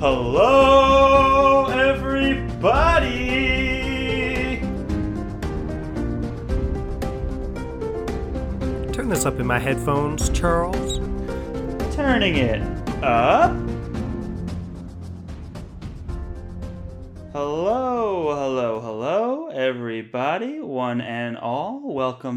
Hello, everybody! Turn this up in my headphones, Charles. Turning it up.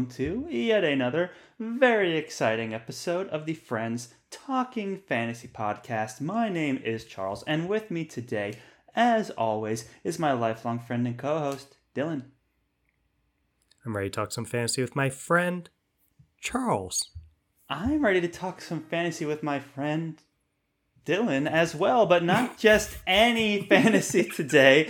Welcome to yet another very exciting episode of the Friends Talking Fantasy Podcast. My name is Charles, and with me today, as always, is my lifelong friend and co host, Dylan. I'm ready to talk some fantasy with my friend, Charles. I'm ready to talk some fantasy with my friend, Dylan as well, but not just any fantasy today,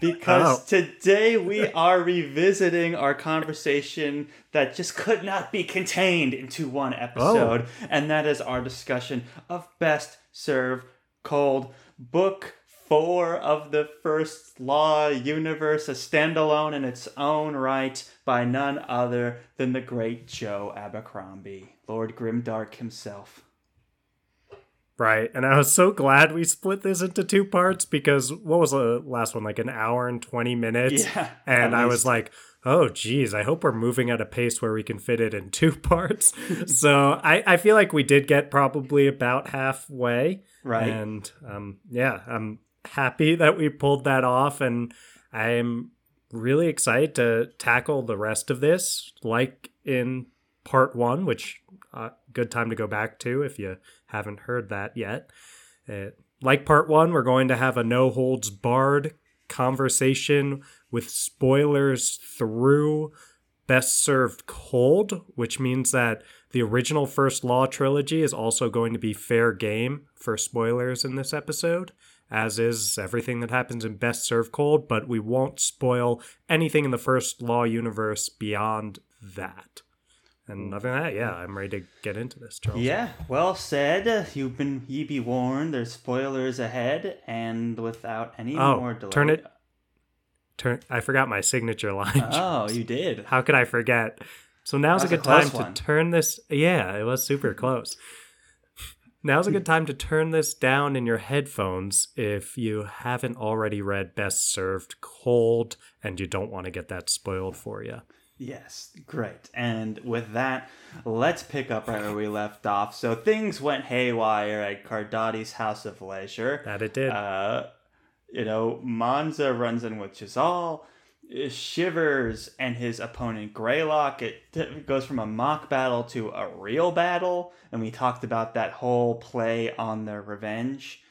because Oh. today we are revisiting our conversation that just could not be contained into one episode, oh. and that is our discussion of Best Served Cold, book four of the First Law universe, a standalone in its own right by none other than the great Joe Abercrombie, Lord Grimdark himself. Right, and I was so glad we split this into two parts because what was the last one? Like an hour and 20 minutes? Yeah, And I was like, oh, geez, I hope we're moving at a pace where we can fit it in two parts. so I, I feel like we did get probably about halfway. Right. And um, yeah, I'm happy that we pulled that off. And I'm really excited to tackle the rest of this, like in part one, which uh, good time to go back to if you haven't heard that yet. Uh, like part one, we're going to have a no holds barred conversation with spoilers through Best Served Cold, which means that the original First Law trilogy is also going to be fair game for spoilers in this episode, as is everything that happens in Best Served Cold, but we won't spoil anything in the First Law universe beyond that. And other than that, yeah, I'm ready to get into this, Charles. Yeah, well said. You've been ye be warned. There's spoilers ahead, and without any Oh, more delay. turn it- Turn, I forgot my signature line. Oh, you did. How could I forget? So now's a was a good time one. to turn this. Yeah, it was super close. Now's a good time to turn this down in your headphones if you haven't already read Best Served Cold and you don't want to get that spoiled for you. Yes, great. And with that, let's pick up right where we left off. So things went haywire at Cardotti's House of Leisure. That it did. Uh, you know, Monza runs in with Chazal, Shivers and his opponent Greylock. It t- goes from a mock battle to a real battle, and we talked about that whole play on the revenge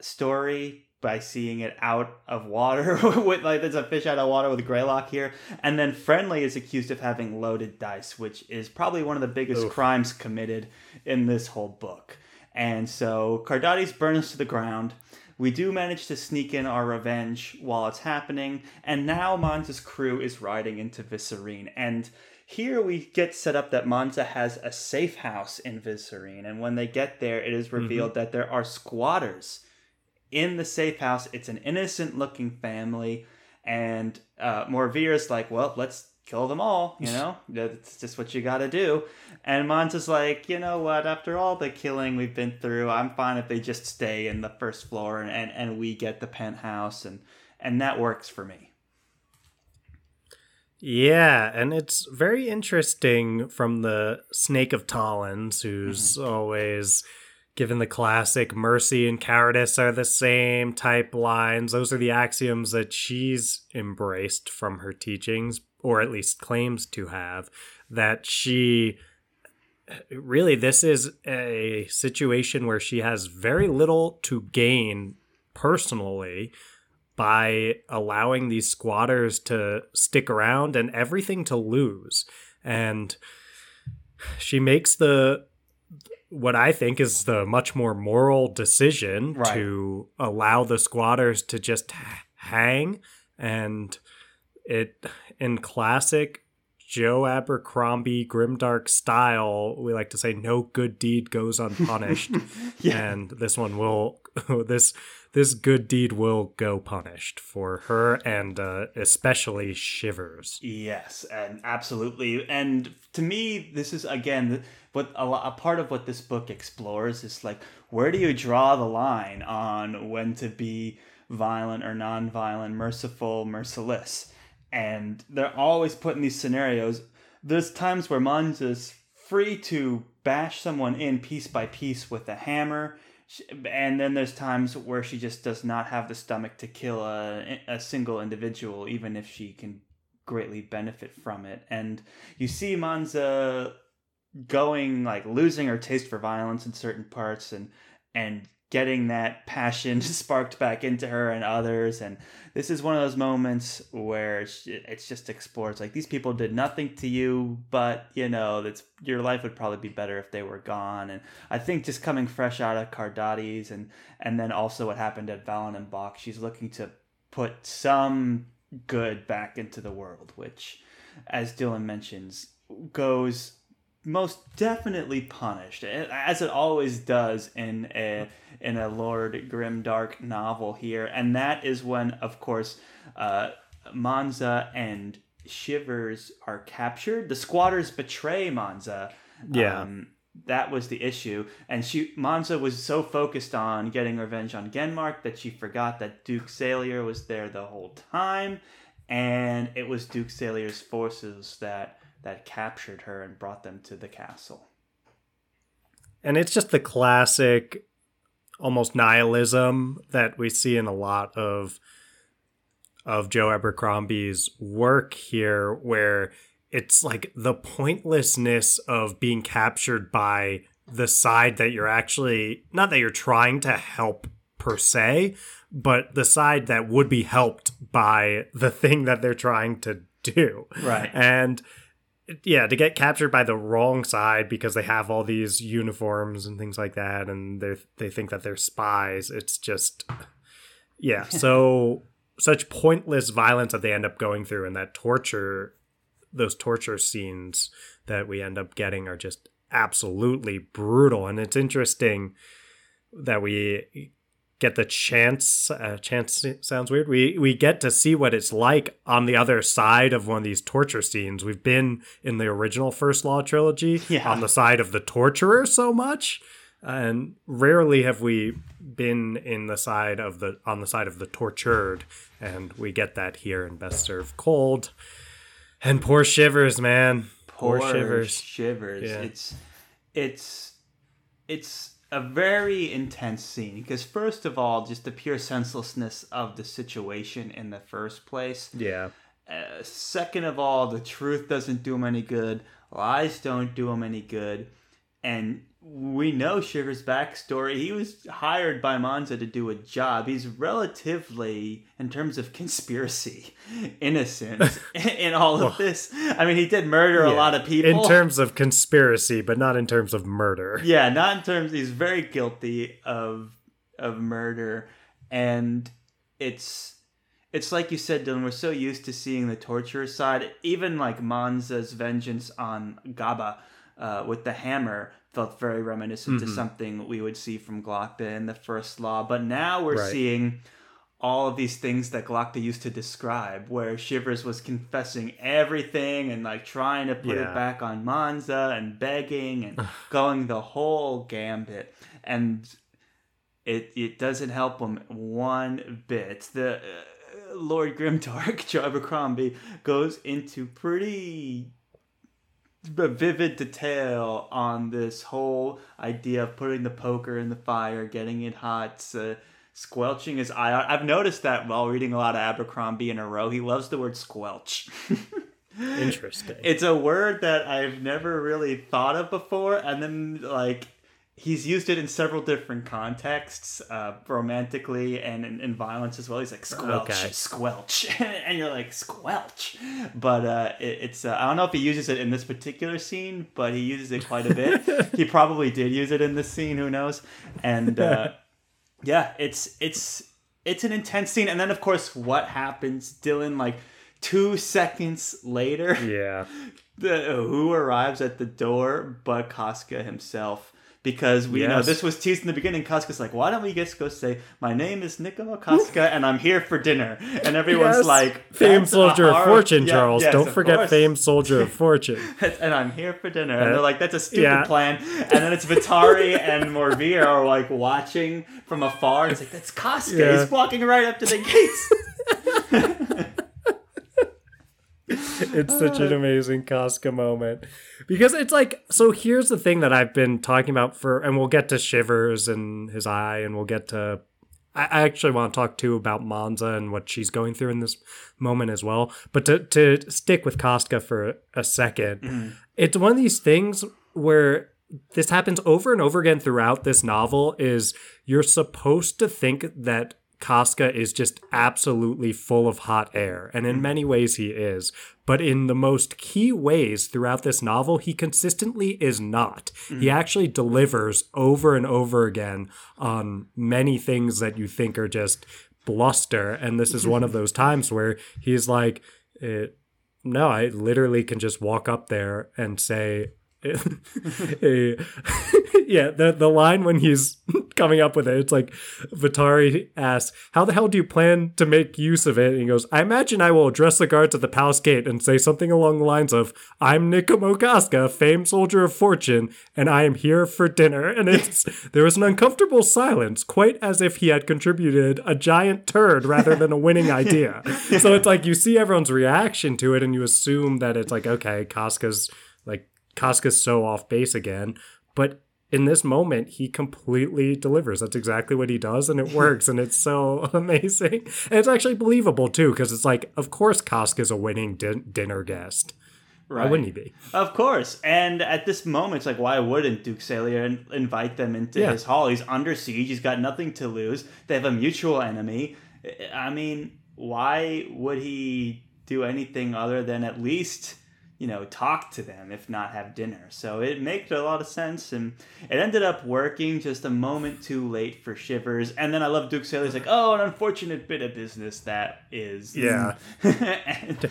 story by seeing it out of water with like there's a fish out of water with Greylock here, and then Friendly is accused of having loaded dice, which is probably one of the biggest Oof. crimes committed in this whole book. And so Cardotti's burns to the ground. We do manage to sneak in our revenge while it's happening, and now Monza's crew is riding into Visserine. And here we get set up that Monza has a safe house in Visserine, and when they get there, it is mm-hmm. revealed that there are squatters in the safe house. It's an innocent looking family, and uh, Morveer's like, well, let's kill them all, you know? That's just what you gotta do. And Monza's like, you know what? After all the killing we've been through, I'm fine if they just stay in the first floor and, and, and we get the penthouse, and, and that works for me. Yeah, and it's very interesting from the Snake of Talins, who's Mm-hmm. always given the classic mercy and cowardice are the same type lines. Those are the axioms that she's embraced from her teachings, or at least claims to have, that she really this is a situation where she has very little to gain personally by allowing these squatters to stick around and everything to lose. And she makes the what I think is the much more moral decision Right. to allow the squatters to just hang and it in classic Joe Abercrombie grimdark style, we like to say no good deed goes unpunished. Yeah. And this one will this this good deed will go punished for her and uh, especially Shivers. Yes, and absolutely. And to me, this is again what a, a part of what this book explores is like where do you draw the line on when to be violent or non-violent, merciful, merciless, and they're always put in these scenarios. There's times where Monza's free to bash someone in piece by piece with a hammer. And then there's times where she just does not have the stomach to kill a, a single individual, even if she can greatly benefit from it. And you see Manza going like losing her taste for violence in certain parts and and getting that passion sparked back into her and others. And this is one of those moments where it's just explores like these people did nothing to you but you know that's your life would probably be better if they were gone. And i think just coming fresh out of Cardotti's and and then also what happened at Valint and Balk she's looking to put some good back into the world which as dylan mentions goes most definitely punished, as it always does in a in a Lord Grimdark novel here, and that is when, of course, uh, Manza and Shivers are captured. The squatters betray Manza. Yeah. Um, that was the issue, and she Manza was so focused on getting revenge on Genmark that she forgot that Duke Salier was there the whole time, and it was Duke Salier's forces that that captured her and brought them to the castle. And it's just the classic almost nihilism that we see in a lot of of Joe Abercrombie's work here where it's like the pointlessness of being captured by the side that you're actually not that you're trying to help per se, but the side that would be helped by the thing that they're trying to do. Right. And yeah, to get captured by the wrong side because they have all these uniforms and things like that, and they they think that they're spies. It's just, yeah. So such pointless violence that they end up going through, and that torture, those torture scenes that we end up getting are just absolutely brutal. And it's interesting that we get the chance uh, chance sounds weird we we get to see what it's like on the other side of one of these torture scenes we've been in the original first law trilogy Yeah. on the side of the torturer so much and rarely have we been in the side of the on the side of the tortured and we get that here in best served cold and poor shivers man poor, shivers Shivers. Yeah. It's it's it's a very intense scene because first of all, just the pure senselessness of the situation in the first place. yeah Uh, second of all, the truth doesn't do him any good. Lies don't do him any good. And we know Shiver's backstory. He was hired by Monza to do a job. He's relatively, in terms of conspiracy, innocent in all of this. I mean, he did murder a lot of people. in terms of conspiracy but not in terms of murder Yeah, not in terms. He's very guilty of of murder, and it's it's like you said, Dylan. We're so used to seeing the torture side. Even like Manza's vengeance on Gobba uh, with the hammer felt very reminiscent to Mhm. something we would see from Glokta in the first law. But now we're Right. seeing all of these things that Glokta used to describe, where Shivers was confessing everything and like trying to put Yeah. it back on Manza and begging and going the whole gambit. And it it doesn't help him one bit. The uh, Lord Grimdark, Abercrombie, goes into pretty vivid detail on this whole idea of putting the poker in the fire, getting it hot, uh, squelching his eye out. I've noticed that while reading a lot of Abercrombie in a row, he loves the word squelch. interesting it's a word that I've never really thought of before, and then like he's used it in several different contexts, uh, romantically and in, in violence as well. He's like squelch, Okay. squelch, and you're like squelch. But uh, it, it's uh, I don't know if he uses it in this particular scene, but he uses it quite a bit. he probably did use it in this scene. Who knows? And uh, yeah, it's it's it's an intense scene, and then of course what happens, Dylan? Like two seconds later yeah the, who arrives at the door but Casca himself. Because we know this was teased in the beginning. Casca's like, why don't we just go say, my name is Nicolo Casca and I'm here for dinner? And everyone's Yes. like, famed "That's a soldier of fortune, Yeah, Charles. yes, Don't forget course. famed soldier of fortune. and I'm here for dinner. And Uh, they're like, that's a stupid yeah. plan. And then it's Vitari and Morveer are like watching from afar. And it's like, that's Casca. Yeah. He's walking right up to the gates. it's such an uh. amazing Casca moment. Because it's like so here's the thing that I've been talking about for and we'll get to Shivers and his eye and we'll get to I actually want to talk too about Monza and what she's going through in this moment as well. But to to stick with Casca for a second, mm-hmm. it's one of these things where this happens over and over again throughout this novel is you're supposed to think that Casca is just absolutely full of hot air, and in many ways he is. But in the most key ways throughout this novel, he consistently is not. He actually delivers over and over again on many things that you think are just bluster. And this is one of those times where he's like, eh, no, I literally can just walk up there and say, eh, yeah, the the line when he's coming up with it, it's like Vitari asks, "How the hell do you plan to make use of it?" And he goes, "I imagine I will address the guards at the palace gate and say something along the lines of, "I'm Nicomo Casca, famed soldier of fortune, and I am here for dinner." And it's there was an uncomfortable silence, quite as if he had contributed a giant turd rather than a winning idea. So it's like you see everyone's reaction to it, and you assume that it's like, okay, Casca's like Casca's so off base again, but in this moment he completely delivers that's exactly what he does and it works and it's so amazing and it's actually believable too because it's like of course Casca's a winning din- dinner guest why wouldn't he be Of course. And at this moment, it's like, why wouldn't Duke Salier in- invite them into Yeah. his hall? He's under siege. He's got nothing to lose. They have a mutual enemy. I mean, why would he do anything other than at least, you know, talk to them, if not have dinner? So it makes a lot of sense. And it ended up working just a moment too late for Shivers. And then I love Duke Sailor's like, oh, an unfortunate bit of business that is. Yeah. And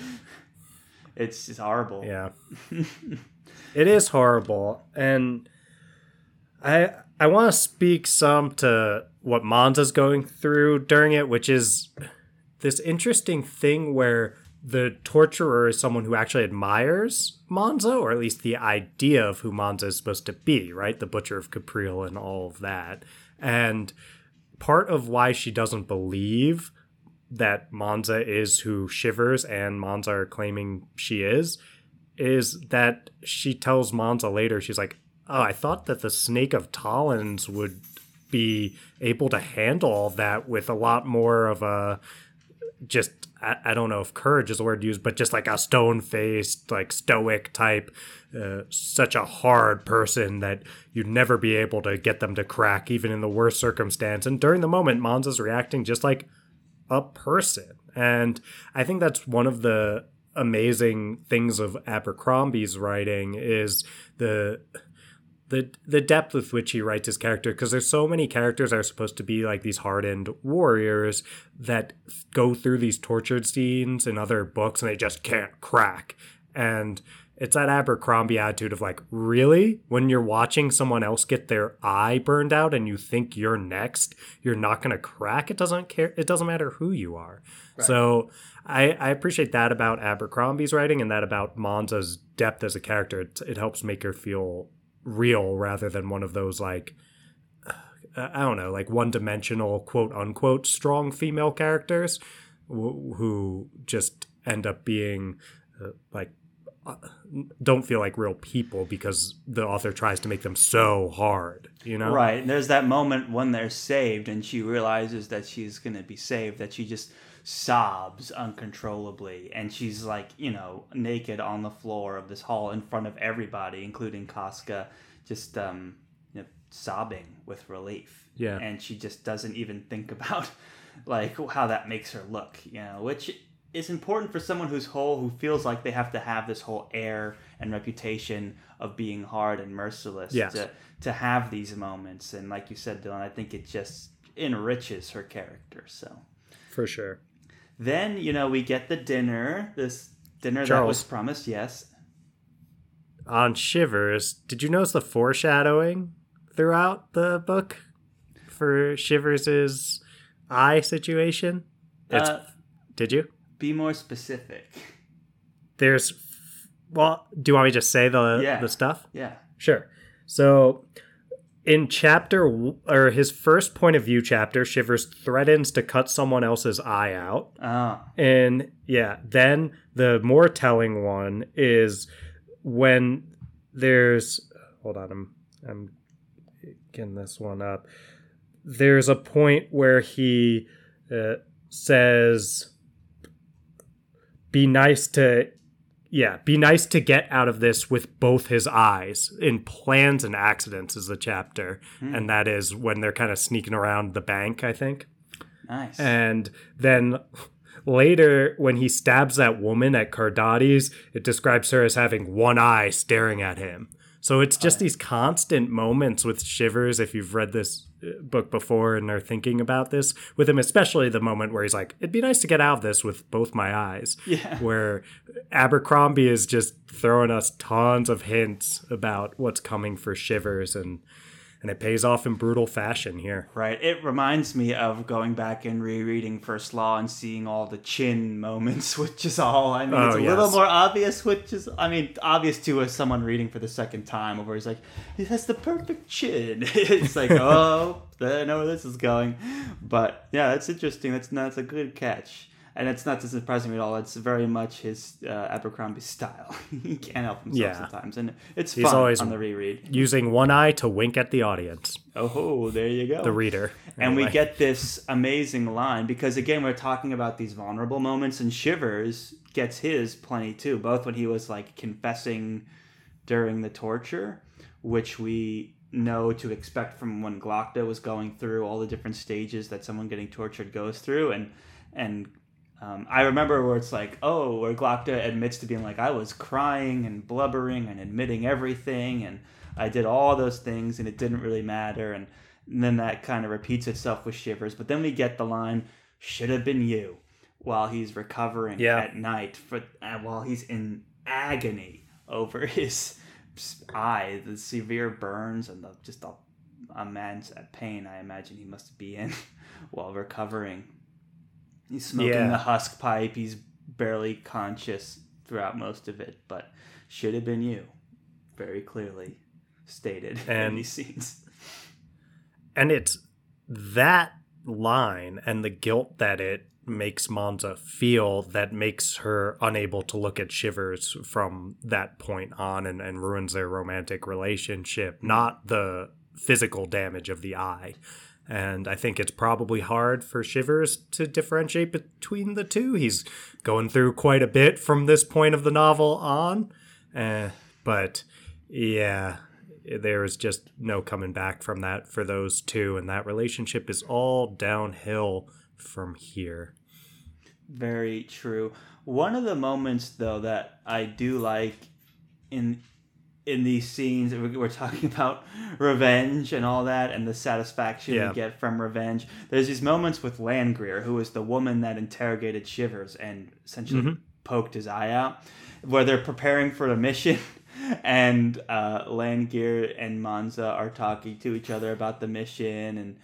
it's just horrible. yeah it is horrible and i i want to speak some to what monza's going through during it which is this interesting thing where the torturer is someone who actually admires Monza, or at least the idea of who Monza is supposed to be, right? The butcher of Caprile and all of that. And part of why she doesn't believe that Monza is who Shivers and Monza are claiming she is, is that she tells Monza later, she's like, Oh, I thought that the Snake of Talins would be able to handle all that with a lot more of a just I, I don't know if courage is the word used, but just like a stone faced, like stoic type, uh, such a hard person that you'd never be able to get them to crack, even in the worst circumstance. And during the moment, Monza's reacting just like a person. And I think that's one of the amazing things of Abercrombie's writing is the the the depth with which he writes his character because there's so many characters that are supposed to be like these hardened warriors that go through these tortured scenes in other books and they just can't crack. And it's that Abercrombie attitude of like really? When you're watching someone else get their eye burned out and you think you're next you're not going to crack? It doesn't care it doesn't matter who you are. So I, I appreciate that about Abercrombie's writing and that about Monza's depth as a character. It, it helps make her feel real rather than one of those like uh, I don't know, like one dimensional quote unquote strong female characters wh- who just end up being uh, like uh, don't feel like real people because the author tries to make them so hard, you know? Right. And there's that moment when they're saved and she realizes that she's going to be saved, that she just sobs uncontrollably. And she's like, you know, naked on the floor of this hall in front of everybody, including Casca, just um, you know, sobbing with relief. Yeah. And she just doesn't even think about like how that makes her look, you know, which is important for someone who's whole, who feels like they have to have this whole air and reputation of being hard and merciless Yes. to to have these moments. And like you said, Dylan, I think it just enriches her character. So For sure. Then, you know, we get the dinner, this dinner that was promised. Yes. on Shivers, did you notice the foreshadowing throughout the book for Shivers' eye situation? It's, Uh, did you? be more specific. There's, well, do you want me to just say the Yeah. the stuff? Yeah. Sure. So, in chapter or his first point of view chapter, Shivers threatens to cut someone else's eye out. Oh. And yeah, then the more telling one is when there's hold on, I'm I'm getting this one up. There's a point where he uh, says, "Be nice to." Yeah, be nice to get out of this with both his eyes. In plans and accidents is the chapter, hmm. and that is when they're kind of sneaking around the bank. I think. Nice. And then later, when he stabs that woman at Cardotti's, it describes her as having one eye staring at him. So it's just these constant moments with Shivers, if you've read this book before and are thinking about this, with him, especially the moment where he's like, it'd be nice to get out of this with both my eyes. Yeah. Where Abercrombie is just throwing us tons of hints about what's coming for Shivers, and, and it pays off in brutal fashion here. Right. It reminds me of going back and rereading First Law and seeing all the chin moments, which is all. I mean, it's Oh, a little more obvious, which is, I mean, obvious to a someone reading for the second time, where he's like, he has the perfect chin. it's like, oh, I know where this is going. But yeah, that's interesting. That's that's a good catch. And it's not surprising at all. It's very much his uh, Abercrombie style. he can't help himself Yeah. sometimes, and it's He's fun always- on the reread. Using one eye to wink at the audience, Oh, there you go. the reader. And we get this amazing line because again we're talking about these vulnerable moments and Shivers gets his plenty too, both when he was like confessing during the torture, which we know to expect from when Glokta was going through all the different stages that someone getting tortured goes through and and um, I remember where it's like, oh, where Glokta admits to being like, I was crying and blubbering and admitting everything, and I did all those things, and it didn't really matter. And, then that kind of repeats itself with Shivers. But then we get the line, should have been you, while he's recovering Yeah. at night, for uh, while he's in agony over his eye, the severe burns, and the just a, immense pain I imagine he must be in while recovering. He's smoking Yeah. the husk pipe. He's barely conscious throughout most of it, but should have been you. Very clearly stated in And- these scenes. and it's that line and the guilt that it makes Monza feel that makes her unable to look at Shivers from that point on and, and ruins their romantic relationship, not the physical damage of the eye. And I think it's probably hard for Shivers to differentiate between the two. He's going through quite a bit from this point of the novel on. Uh, but yeah, there's just no coming back from that for those two. And that relationship is all downhill from here. Very true. One of the moments though that I do like in in these scenes we're we're talking about revenge and all that and the satisfaction Yeah. we get from revenge. There's these moments with langrier who is the woman that interrogated shivers and essentially poked his eye out where they're preparing for a mission. And uh, and Manza are talking to each other about the mission and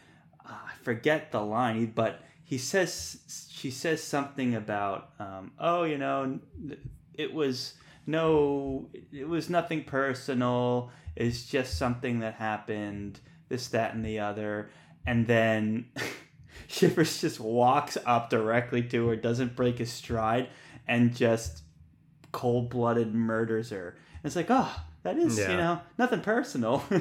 uh, I forget the line but he says she says something about um, oh you know it was no it was nothing personal. It's just something that happened this that and the other. And then shivers just walks up directly to her doesn't break his stride and just cold-blooded murders her. And it's like oh that is Yeah. you know nothing personal.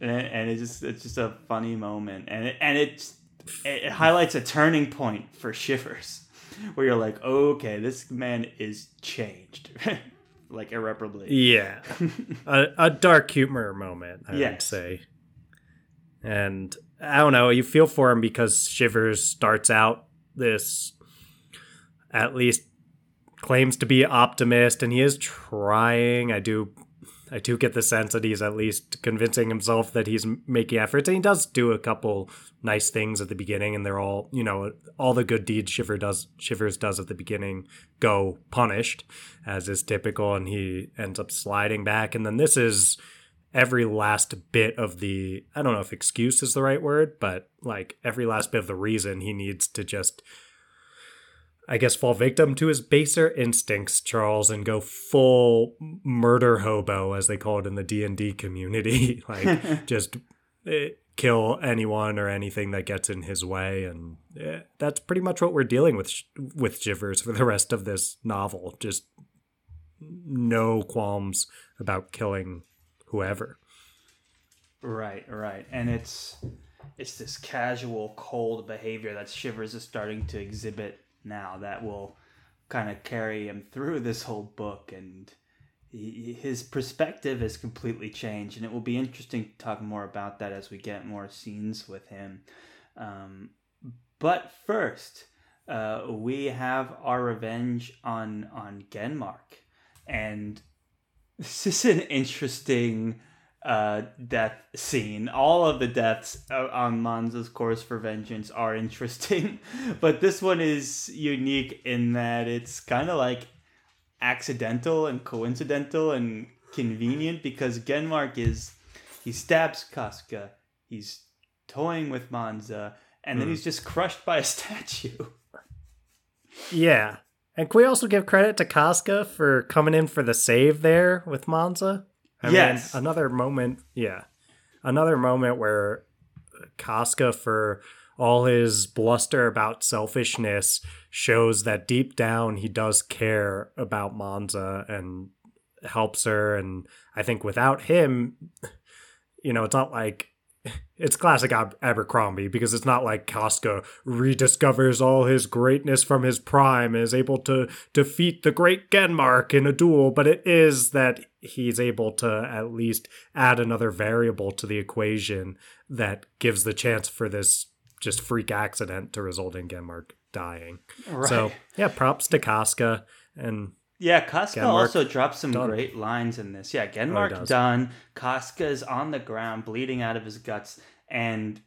And, and it's just it's just a funny moment. And it, and it's it, it highlights a turning point for shivers where you're like okay this man is changed like irreparably Yeah. a, a dark humor moment, I would say. And I don't know, you feel for him because Shivers starts out this at least claims to be optimist and he is trying. I do I do get the sense that he's at least convincing himself that he's making efforts, and he does do a couple nice things at the beginning, and they're all you know all the good deeds Shiver does Shivers does at the beginning go punished, as is typical, and he ends up sliding back, and then this is every last bit of the I don't know if excuse is the right word, but like every last bit of the reason he needs to just I guess fall victim to his baser instincts, Charles, and go full murder hobo as they call it in the D&D community, like just eh, kill anyone or anything that gets in his way and eh, that's pretty much what we're dealing with with Shivers for the rest of this novel. Just no qualms about killing whoever. Right, right. And it's it's this casual cold behavior that Shivers is starting to exhibit now that will kind of carry him through this whole book and he, his perspective has completely changed and it will be interesting to talk more about that as we get more scenes with him. Um, but first uh, we have our revenge on on genmark and this is an interesting uh, death scene. All of the deaths on Manza's course for vengeance are interesting, but this one is unique in that it's kind of like accidental and coincidental and convenient because Genmark is he stabs Casca, he's toying with Manza, and then mm. he's just crushed by a statue. Yeah. And can we also give credit to Casca for coming in for the save there with Manza? I yes. Mean, another moment, yeah. Another moment where Casca, for all his bluster about selfishness, shows that deep down he does care about Manza and helps her. And I think without him, you know, it's not like it's classic Ab- Abercrombie because it's not like Casca rediscovers all his greatness from his prime and is able to defeat the great Genmark in a duel, but it is that he's able to at least add another variable to the equation that gives the chance for this just freak accident to result in Genmark dying. Right. So yeah, props to Casca and yeah, Casca also drops some done. great lines in this. Yeah, Genmark oh, done. Casca is on the ground, bleeding out of his guts, and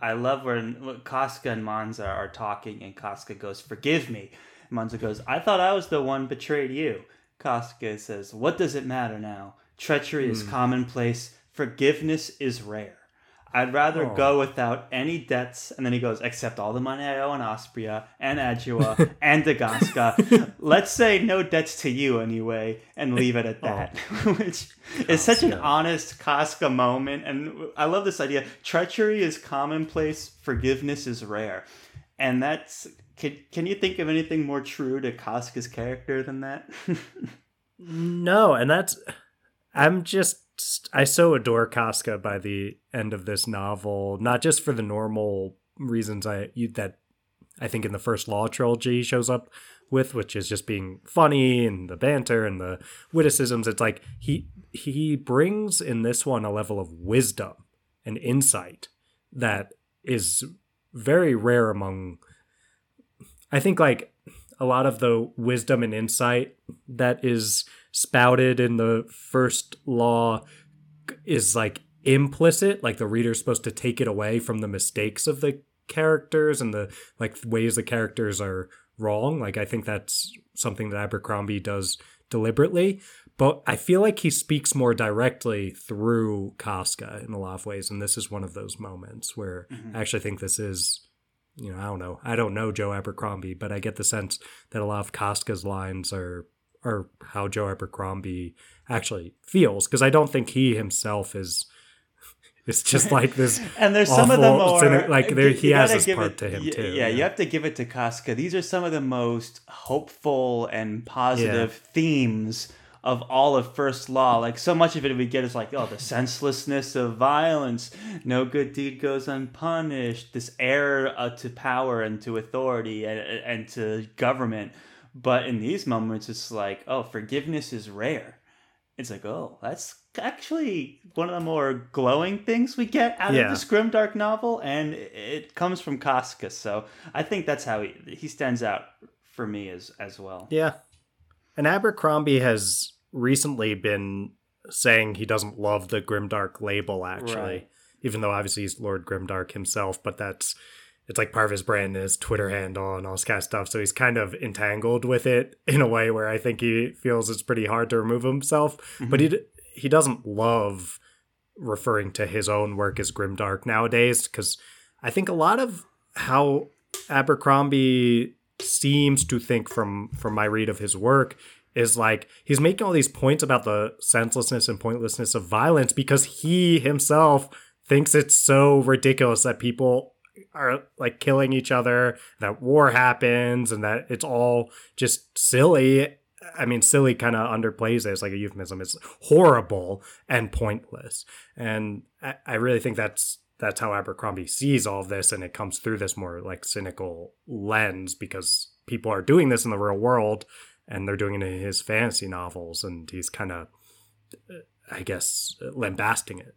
I love when Casca and Manza are talking, and Casca goes, "Forgive me." Manza goes, "I thought I was the one betrayed you." Casca says, "What does it matter now? Treachery mm. is hmm. commonplace. Forgiveness is rare." I'd rather oh. go without any debts. And then he goes, except all the money I owe in Ospria and Adua and Dagoska. Let's say no debts to you anyway, and leave it at oh. that. Oh. Which is such an honest Casca moment. And I love this idea. Treachery is commonplace, forgiveness is rare. And that's can can you think of anything more true to Casca's character than that? no, and that's I'm just I so adore Casca by the end of this novel, not just for the normal reasons I that I think in the first Law trilogy shows up with, which is just being funny and the banter and the witticisms. It's like he he brings in this one a level of wisdom and insight that is very rare among I think like a lot of the wisdom and insight that is spouted in the first law is like implicit like the reader's supposed to take it away from the mistakes of the characters and the like ways the characters are wrong. Like i think that's something that abercrombie does deliberately. But i feel like he speaks more directly through casca in a lot of ways and this is one of those moments where mm-hmm. i actually think this is you know i don't know. I don't know joe abercrombie but i get the sense that a lot of casca's lines are or how Joe Abercrombie actually feels because I don't think he himself is it's just like this and there's some of them are like there he has this part it, to him too yeah, yeah, you have to give it to Casca. These are some of the most hopeful and positive yeah. themes of all of first law. Like so much of it we get is like oh the senselessness of violence no good deed goes unpunished this heir uh, to power and to authority and, and to government but in these moments, it's like, oh, forgiveness is rare. It's like, oh, that's actually one of the more glowing things we get out yeah. of this grimdark novel, and it comes from Casca. So I think that's how he, he stands out for me as as well. Yeah, and Abercrombie has recently been saying he doesn't love the Grimdark label, actually, Right. even though obviously he's Lord Grimdark himself, but that's it's like part of his brand, his Twitter handle, and all this kind of stuff. So he's kind of entangled with it in a way where I think he feels it's pretty hard to remove himself. But mm-hmm. he d- he doesn't love referring to his own work as grimdark nowadays because I think a lot of how Abercrombie seems to think from from my read of his work is like he's making all these points about the senselessness and pointlessness of violence because he himself thinks it's so ridiculous that people are like killing each other, that war happens, and that it's all just silly. I mean, silly kind of underplays. It's like a euphemism. It's horrible and pointless. And I, I really think that's that's how Abercrombie sees all this, and it comes through this more like cynical lens because people are doing this in the real world, and they're doing it in his fantasy novels, and he's kind of, I guess, lambasting it.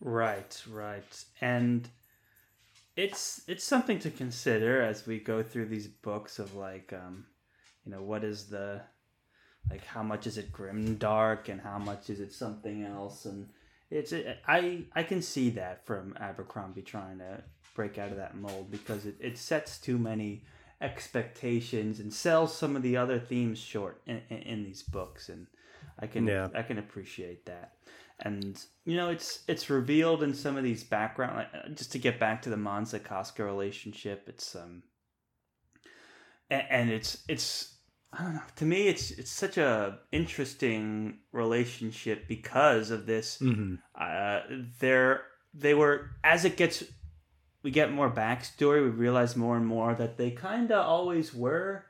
Right, right. And it's it's something to consider as we go through these books of like um you know what is the like how much is it grim dark and how much is it something else? And it's it, I I can see that from Abercrombie trying to break out of that mold because it, it sets too many expectations and sells some of the other themes short in, in, in these books. And I can Yeah. I can appreciate that and you know it's it's revealed in some of these background like, uh, just to get back to the Monza Casca relationship it's um and, and it's it's I don't know to me it's it's such a interesting relationship because of this Mm-hmm. uh they're they were as it gets we get more backstory we realize more and more that they kind of always were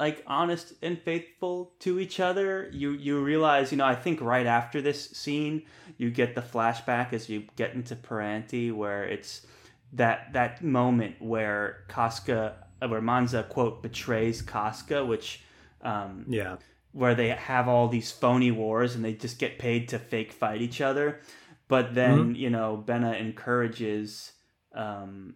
like honest and faithful to each other you you realize you know i think right after this scene you get the flashback as you get into Puranti where it's that that moment where Casca uh, where Manza quote betrays Casca which um Yeah. where they have all these phony wars and they just get paid to fake fight each other. But then, you know, Benna encourages um,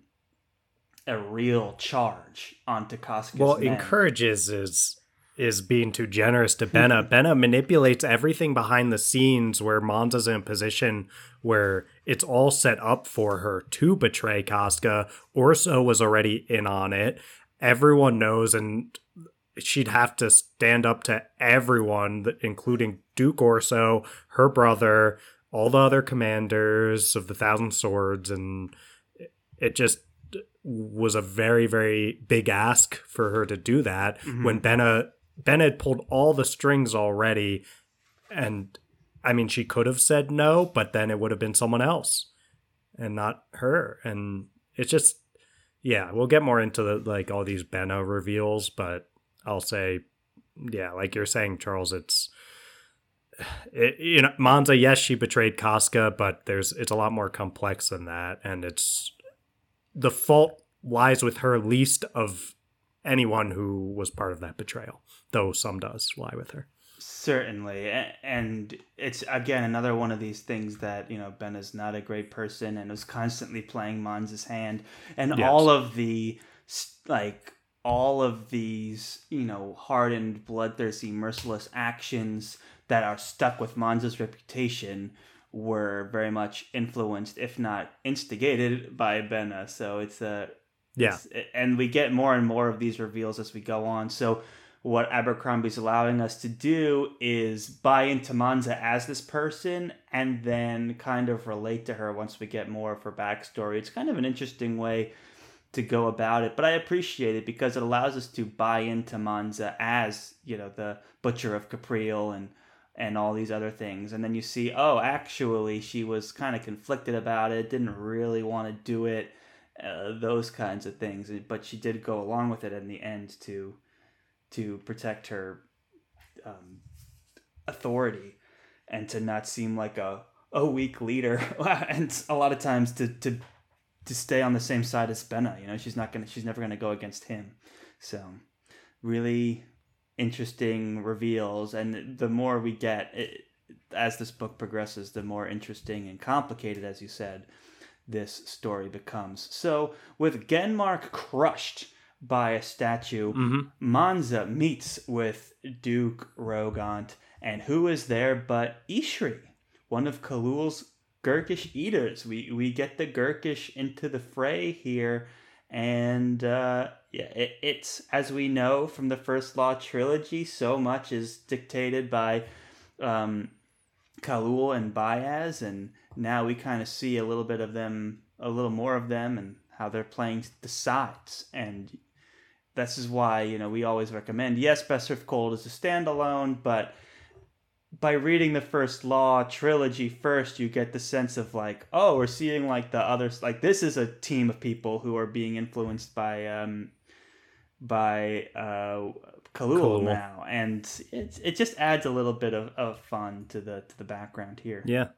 a real charge onto Casca's Well, men. encourages is is being too generous to Benna. Benna manipulates everything behind the scenes where Monza's in a position where it's all set up for her to betray Casca. Orso was already in on it. Everyone knows, and she'd have to stand up to everyone, including Duke Orso, her brother, all the other commanders of the Thousand Swords, and it just was a very very big ask for her to do that mm-hmm. when Benna Ben had pulled all the strings already. And I mean she could have said no but then it would have been someone else and not her. And it's just yeah we'll get more into the like all these Benna reveals but I'll say yeah like you're saying Charles it's it, you know Monza yes she betrayed Casca but there's it's a lot more complex than that. And it's the fault lies with her least of anyone who was part of that betrayal, though some does lie with her. Certainly, and it's again another one of these things that you know Ben is not a great person and was constantly playing Monza's hand, and Yes. all of the like all of these you know hardened, bloodthirsty, merciless actions that are stuck with Monza's reputation were very much influenced, if not instigated, by Benna. So it's a Yeah. it's- and we get more and more of these reveals as we go on. So what Abercrombie's allowing us to do is buy into Manza as this person and then kind of relate to her once we get more of her backstory. It's kind of an interesting way to go about it, but I appreciate it because it allows us to buy into Manza as, you know, the butcher of Caprile and and all these other things. And then you see, oh, actually she was kind of conflicted about it, didn't really want to do it uh, those kinds of things. But she did go along with it in the end to to protect her um, authority and to not seem like a a weak leader. and a lot of times to to to stay on the same side as Benna. You know, she's not gonna she's never gonna go against him. So really interesting reveals and the more we get it, as this book progresses the more interesting and complicated as you said this story becomes. So, with Genmark crushed by a statue, Mm-hmm. Manza meets with Duke Rogont, and who is there but Ishri, one of Khalul's Gurkish eaters. We we get the Gurkish into the fray here, and uh, yeah, it, it's as we know from the First Law trilogy, so much is dictated by um, Khalul and Bayaz, and now we kind of see a little bit of them, a little more of them, and how they're playing the sides. And this is why you know we always recommend yes, Best Served Cold is a standalone, but by reading the first law trilogy first you get the sense of like oh we're seeing like the others like this is a team of people who are being influenced by um by uh Khalul Cool. now and it, it just adds a little bit of, of fun to the to the background here Yeah.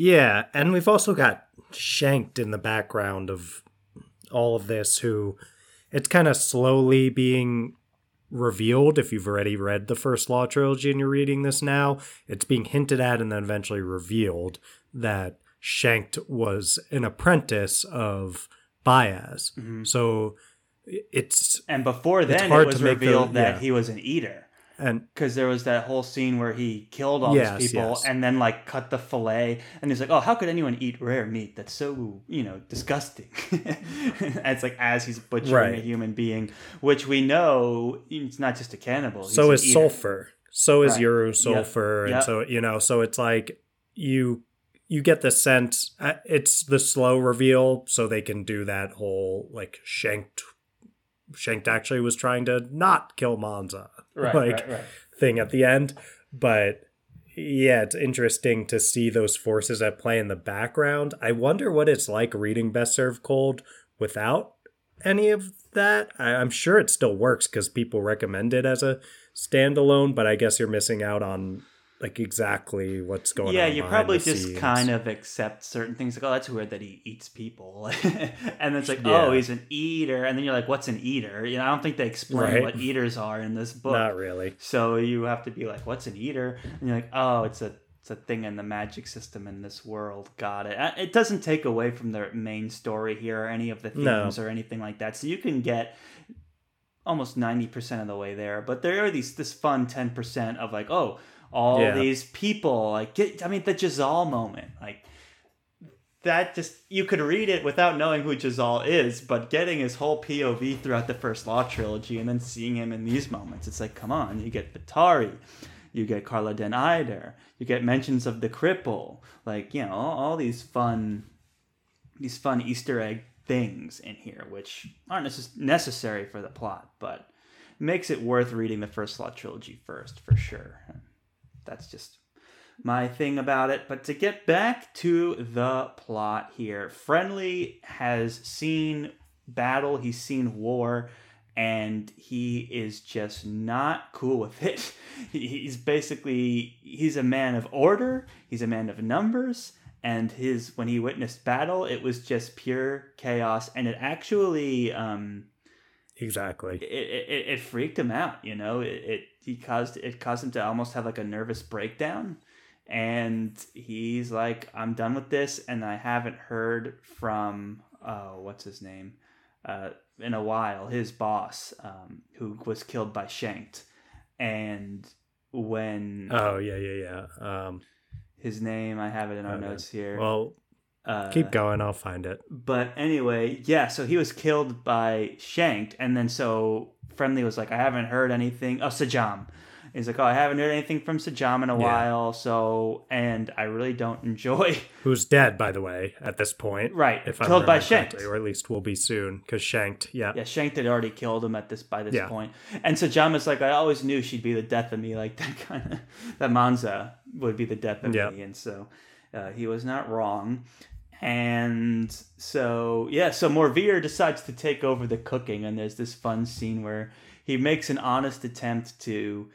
Yeah, and we've also got Shenkt in the background of all of this, who it's kind of slowly being revealed. If you've already read the first Law trilogy and you're reading this now, it's being hinted at and then eventually revealed that Shenkt was an apprentice of Bayaz. Mhm. So it's and before then it was make the- revealed that yeah. he was an eater and because there was that whole scene where he killed all Yes, these people yes. and then like cut the fillet and he's like oh how could anyone eat rare meat that's so you know disgusting it's like as he's butchering a human being which we know it's not just a cannibal he's so is eater. sulfur so is Right. Yoru Sulfur Yep. and so you know so it's like you you get the sense uh, it's the slow reveal so they can do that whole like shenkt shenkt actually was trying to not kill Monza right, like right, right. thing at the end. But yeah it's interesting to see those forces at play in the background. I wonder what it's like reading best served cold without any of that. I, i'm sure it still works because people recommend it as a standalone but i guess you're missing out on like exactly what's going yeah on Yeah, you probably just scenes. kind of accept certain things like oh that's weird that he eats people and it's like oh, Yeah. oh he's an eater and then you're like what's an eater you know i don't think they explain Right. what eaters are in this book not really So you have to be like, "What's an eater?" And you're like, "Oh, it's a it's a thing in the magic system in this world." Got it. It doesn't take away from the main story here or any of the No. themes or anything like that. So you can get almost ninety percent of the way there. But there are these this fun ten percent of like, oh, all Yeah. these people like get. I mean, the Jezal moment, like that just you could read it without knowing who Jezal is, but getting his whole POV throughout the first Law trilogy and then seeing him in these moments, it's like, come on, you get Vitari, you get Carlot dan Eider, you get mentions of the cripple, like, you know, all, all these fun these fun Easter egg things in here, which aren't necess- necessary for the plot, but makes it worth reading the first Law trilogy first, for sure. That's just my thing about it. But to get back to the plot here, Friendly has seen battle, he's seen war, and he is just not cool with it. He's basically he's a man of order, he's a man of numbers, and his when he witnessed battle, it was just pure chaos, and it actually um, exactly it, it, it freaked him out you know it, it he caused it caused him to almost have like a nervous breakdown. And he's like i'm done with this and i haven't heard from uh what's his name uh in a while his boss um who was killed by shenkt and when oh yeah yeah yeah um his name i have it in our Okay. notes here. well uh, keep going i'll find it. but anyway, yeah, so he was killed by Shenkt, and then so Friendly was like, I haven't heard anything. Oh, Sajaam. He's like, oh, I haven't heard anything from Sajaam in a Yeah. while, so, and I really don't enjoy. who's dead by the way at this point right, if I killed by Shenkt. or at least will be soon because shenkt yeah Yeah, Shenkt had already killed him at this by this Yeah. point. And Sajaam is like, I always knew she'd be the death of me, like that kind of that Monza would be the death of me, and so uh, he was not wrong. And so yeah, so Morveer decides to take over the cooking, and there's this fun scene where he makes an honest attempt to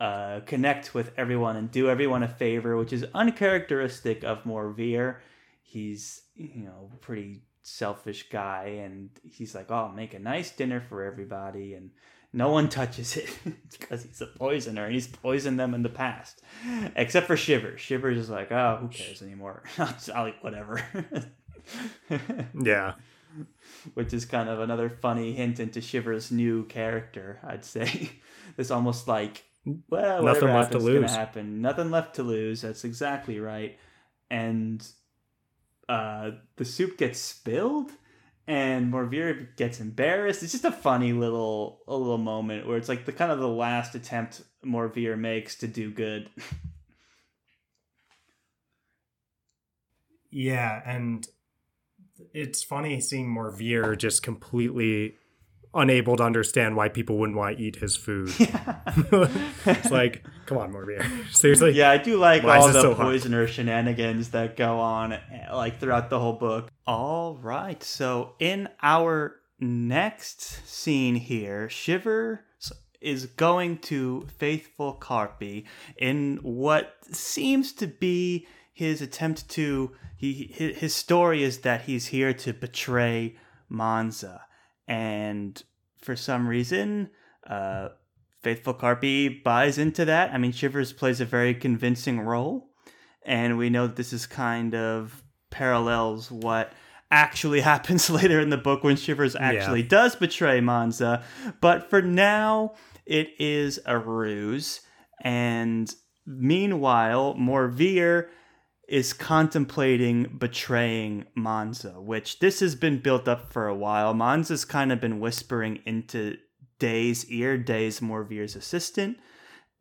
uh, connect with everyone and do everyone a favor, which is uncharacteristic of Morveer. He's you know a pretty selfish guy, and he's like, "Oh, I'll make a nice dinner for everybody," and no one touches it because he's a poisoner and he's poisoned them in the past, except for Shiver. Shiver's just like, "Oh, who cares anymore? I'll eat whatever." yeah which is kind of another funny hint into Shiver's new character. I'd say It's almost like well, Nothing left to lose. Happen. Nothing left to lose. That's exactly right. And uh, the soup gets spilled, and Morveer gets embarrassed. It's just a funny little a little moment where it's like the kind of the last attempt Morveer makes to do good. Yeah, and it's funny seeing Morveer just completely unable to understand why people wouldn't want to eat his food. it's like, come on, Morveer. Seriously? yeah, I do like Why all the so hard? poisoner shenanigans that go on eh, like throughout the whole book. All right, so in our next scene here, Shiver is going to faithful Carpi in what seems to be his attempt to he his story is that he's here to betray Monza and for some reason uh Faithful Carpi buys into that. I mean, Shivers plays a very convincing role, and we know that this is kind of parallels what actually happens later in the book when Shivers actually does betray Monza. But for now, it is a ruse, and meanwhile, Morveer is contemplating betraying Monza, which this has been built up for a while. Monza's kind of been whispering into Day's ear, Day's Morveer's assistant,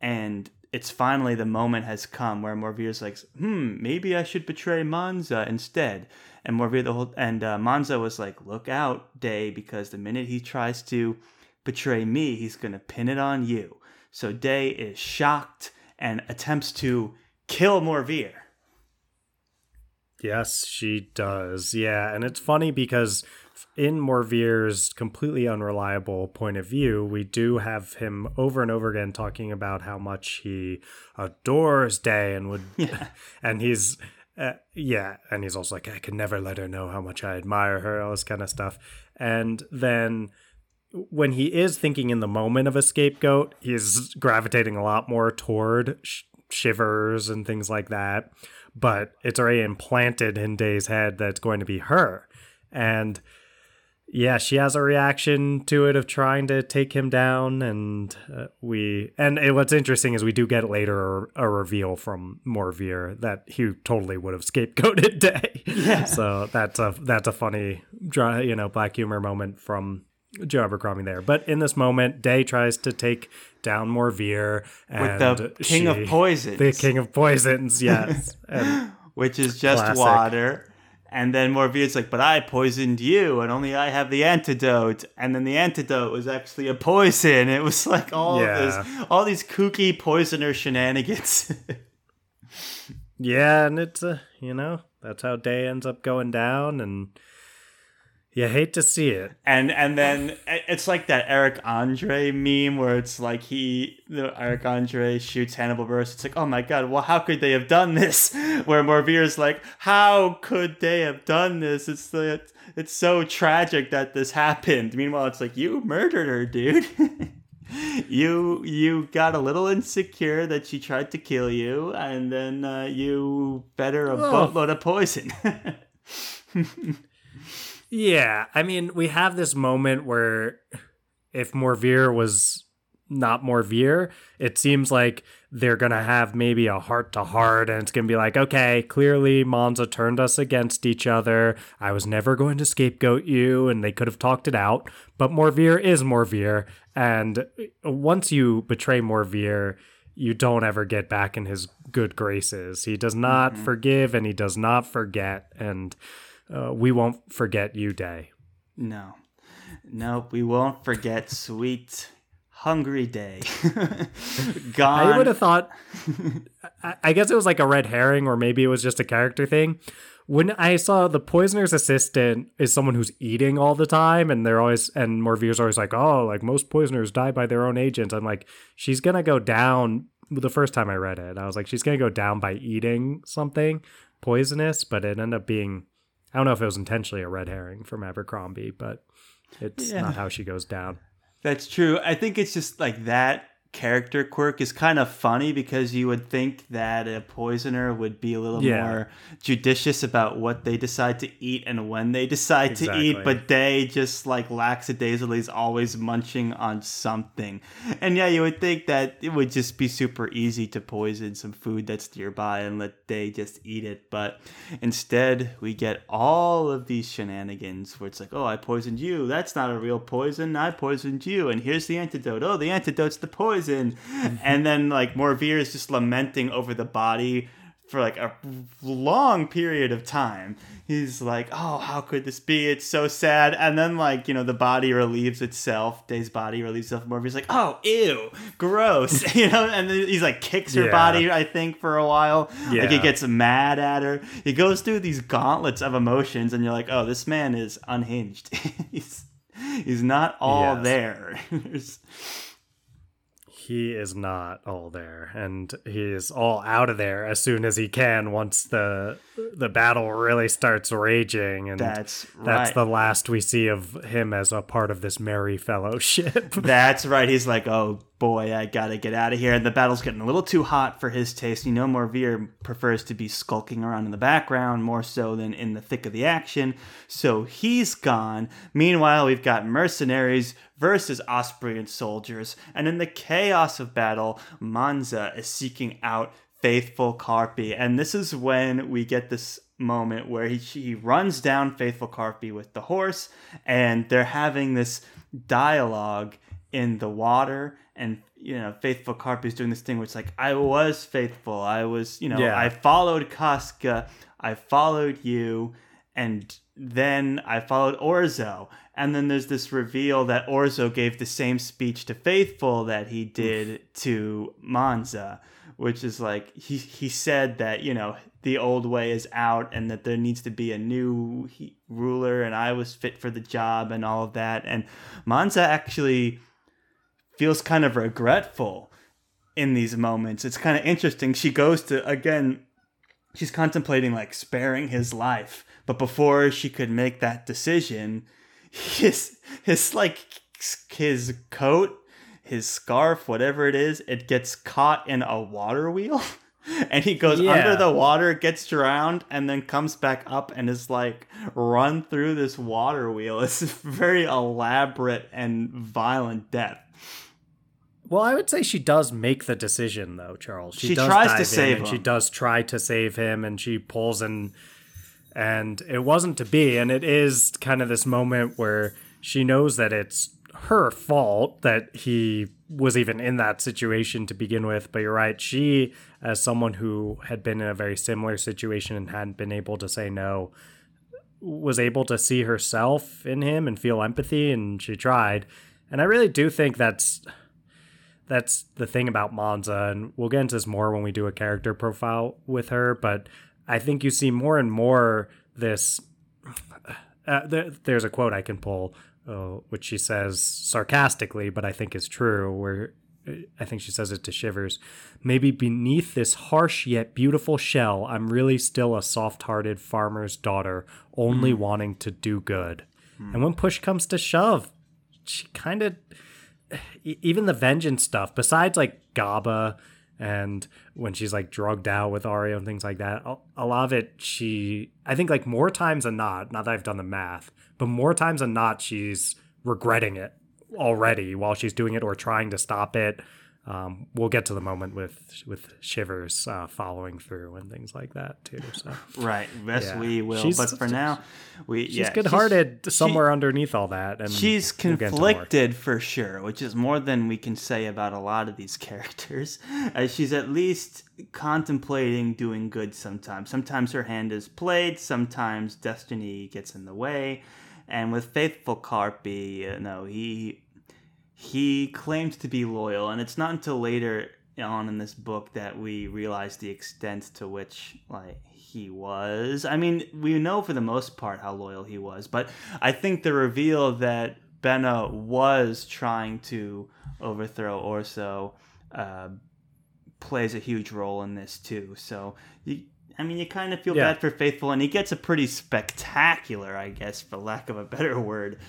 and it's finally the moment has come where Morveer's like, hmm, maybe I should betray Monza instead. And Morveer the whole and uh, Monza was like, look out, Day, because the minute he tries to betray me, he's gonna pin it on you. So Day is shocked and attempts to kill Morveer. Yes, she does. Yeah, and it's funny because in Morveer's completely unreliable point of view, we do have him over and over again talking about how much he adores Day and would, Yeah. and he's, uh, yeah, and he's also like, I could never let her know how much I admire her, all this kind of stuff. And then when he is thinking in the moment of a scapegoat, he's gravitating a lot more toward sh- shivers and things like that. But it's already implanted in Day's head that it's going to be her. And yeah, she has a reaction to it of trying to take him down. And uh, we, and it, what's interesting is we do get later a, a reveal from Morveer that he totally would have scapegoated Day. Yeah. So that's a, that's a funny, dry, you know, black humor moment from Joe Abercrombie there. But in this moment, Day tries to take down Morveer With and the king of poisons. The king of poisons, yes. and which is just Classic. water. And then Morveer's like, but I poisoned you, and only I have the antidote. And then the antidote was actually a poison. It was like all Yeah. this, all these kooky poisoner shenanigans. yeah, and it's uh, you know, that's how Day ends up going down and you hate to see it. and and then it's like that Eric Andre meme where it's like he, the Eric Andre shoots Hannibal Buress. It's like, oh my god, well, how could they have done this? Where Morveer's like, how could they have done this? It's the it's so tragic that this happened. Meanwhile, it's like you murdered her, dude. you you got a little insecure that she tried to kill you, and then uh, you fed her a Oh. boatload of poison. Yeah, I mean, we have this moment where if Morveer was not Morveer, it seems like they're going to have maybe a heart to heart and it's going to be like, okay, clearly Monza turned us against each other. I was never going to scapegoat you and they could have talked it out, but Morveer is Morveer and once you betray Morveer, you don't ever get back in his good graces. He does not forgive and he does not forget and uh, we won't forget you, Day. No. Nope, we won't forget sweet hungry day. Gone. I would have thought. I- guess it was like a red herring, or maybe it was just a character thing. When I saw the poisoner's assistant is someone who's eating all the time, and they're always and Morveer's always like, oh, like most poisoners die by their own agents. I'm like, she's gonna go down. The first time I read it, I was like, she's gonna go down by eating something poisonous, but it ended up being. I don't know if it was intentionally a red herring from Abercrombie, but it's Yeah. not how she goes down. That's true. I think it's just like that character quirk is kind of funny because you would think that a poisoner would be a little Yeah. more judicious about what they decide to eat and when they decide to eat, but they just like lackadaisically is always munching on something. And yeah, you would think that it would just be super easy to poison some food that's nearby and let they just eat it, but instead we get all of these shenanigans where it's like, oh, I poisoned you. That's not a real poison. I poisoned you, and here's the antidote. Oh, the antidote's the poison. Mm-hmm. and then like Morveer is just lamenting over the body for like a long period of time. He's like, "Oh, how could this be? It's so sad." And then like, you know, the body relieves itself. Day's body relieves itself. Morveer's like, "Oh, ew, gross." you know, and then he's like kicks her Yeah. body, I think, for a while. Like he gets mad at her. He goes through these gauntlets of emotions and you're like, "Oh, this man is unhinged." he's he's not all Yes. there. He is not all there and he is all out of there as soon as he can once the the battle really starts raging and that's that's right. the last we see of him as a part of this merry fellowship That's right. He's like, oh boy, I gotta get out of here. And the battle's getting a little too hot for his taste. You know, Morveer prefers to be skulking around in the background more so than in the thick of the action. So he's gone. Meanwhile, we've got mercenaries versus Osprian soldiers. And in the chaos of battle, Monza is seeking out Faithful Carpi. And this is when we get this moment where he, he runs down Faithful Carpi with the horse, and they're having this dialogue in the water. And, you know, Faithful Carpi's doing this thing where it's like, I was faithful. I was, you know, Yeah. I followed Cosca. I followed you. And then I followed Orso. And then there's this reveal that Orso gave the same speech to Faithful that he did to Monza, which is like he he said that you know the old way is out and that there needs to be a new he, ruler and I was fit for the job and all of that. And Monza actually feels kind of regretful in these moments. It's kind of interesting. She goes to again she's contemplating like sparing his life but before she could make that decision his his like his coat his scarf whatever it is it gets caught in a water wheel and he goes Yeah. under the water gets drowned and then comes back up and is like run through this water wheel it's a very elaborate and violent death well i would say she does make the decision though charles. She does tries to in save and she does try to save him and she pulls and and it wasn't to be and it is kind of this moment where she knows that it's her fault that he was even in that situation to begin with but you're right she as someone who had been in a very similar situation and hadn't been able to say no was able to see herself in him and feel empathy and she tried. And i really do think that's that's the thing about Monza, and we'll get into this more when we do a character profile with her. But I think you see more and more this. Uh, there, there's a quote I can pull, uh, which she says sarcastically, but I think is true. Where uh, I think she says it to Shivers. Maybe beneath this harsh yet beautiful shell, I'm really still a soft-hearted farmer's daughter, only wanting to do good. And when push comes to shove, she kind of even the vengeance stuff besides like Gobba and when she's like drugged out with Ario and things like that a lot of it she i think like more times than not not that i've done the math but more times than not she's regretting it already while she's doing it or trying to stop it um, we'll get to the moment with with shivers uh, following through and things like that too so right yes Yeah. we will She's- but for now we she's yeah, good-hearted she- somewhere underneath all that and She's we'll get into more. conflicted for sure, which is more than we can say about a lot of these characters. Uh, she's at least contemplating doing good sometimes. Sometimes her hand is played, sometimes destiny gets in the way. And with Faithful Carpi, you know, he he claims to be loyal, and it's not until later on in this book that we realize the extent to which like he was. I mean, we know for the most part how loyal he was, but I think the reveal that Benna was trying to overthrow Orso uh, plays a huge role in this too. So you. I mean, you kind of feel Yeah. bad for Faithful, and he gets a pretty spectacular, I guess, for lack of a better word,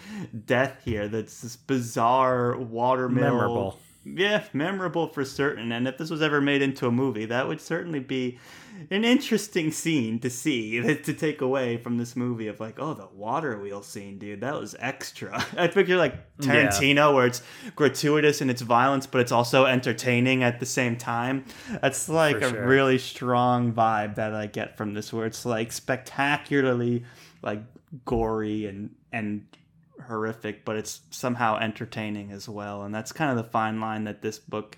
death here. That's this bizarre watermill Memorable. Yeah, memorable for certain. And if this was ever made into a movie, that would certainly be an interesting scene to see to take away from this movie of like, oh, the water wheel scene, dude, that was extra. I figure like Tarantino, yeah. where it's gratuitous in its violence, but it's also entertaining at the same time. That's like for a sure. really strong vibe that I get from this, where it's like spectacularly like gory and and horrific, but it's somehow entertaining as well. And that's kind of the fine line that this book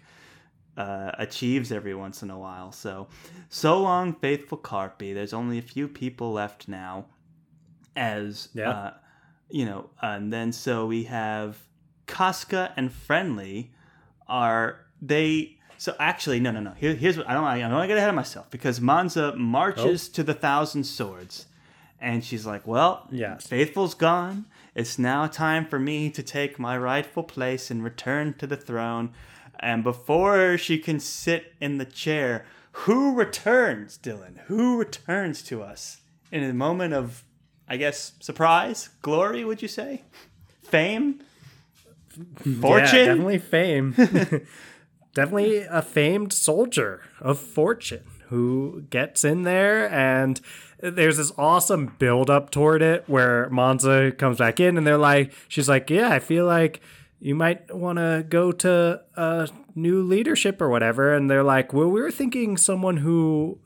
uh, achieves every once in a while. So, so long, faithful Carpi. There's only a few people left now, as yeah. uh, you know. And then so we have Cosca and Friendly. Are they? So actually, no, no, no. Here, here's what I don't. I don't want to get ahead of myself because Monza marches oh. to the Thousand Swords, and she's like, "Well, yes. Faithful's gone. It's now time for me to take my rightful place and return to the throne." And before she can sit in the chair, who returns, Dylan? Who returns to us in a moment of, I guess, surprise, glory? Would you say, fame, fortune? Yeah, definitely fame. definitely a famed soldier of fortune who gets in there and there's this awesome build up toward it where Monza comes back in and they're like she's like yeah I feel like you might want to go to a new leadership or whatever and they're like well we were thinking someone who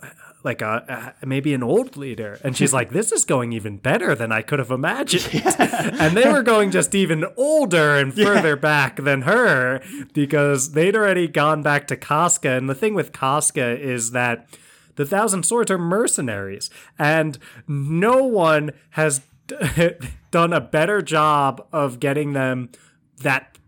like a, a maybe an old leader and she's like this is going even better than i could have imagined yeah. and they were going just even older and further yeah. back than her because they'd already gone back to cosca and the thing with cosca is that the thousand swords are mercenaries and no one has done a better job of getting them that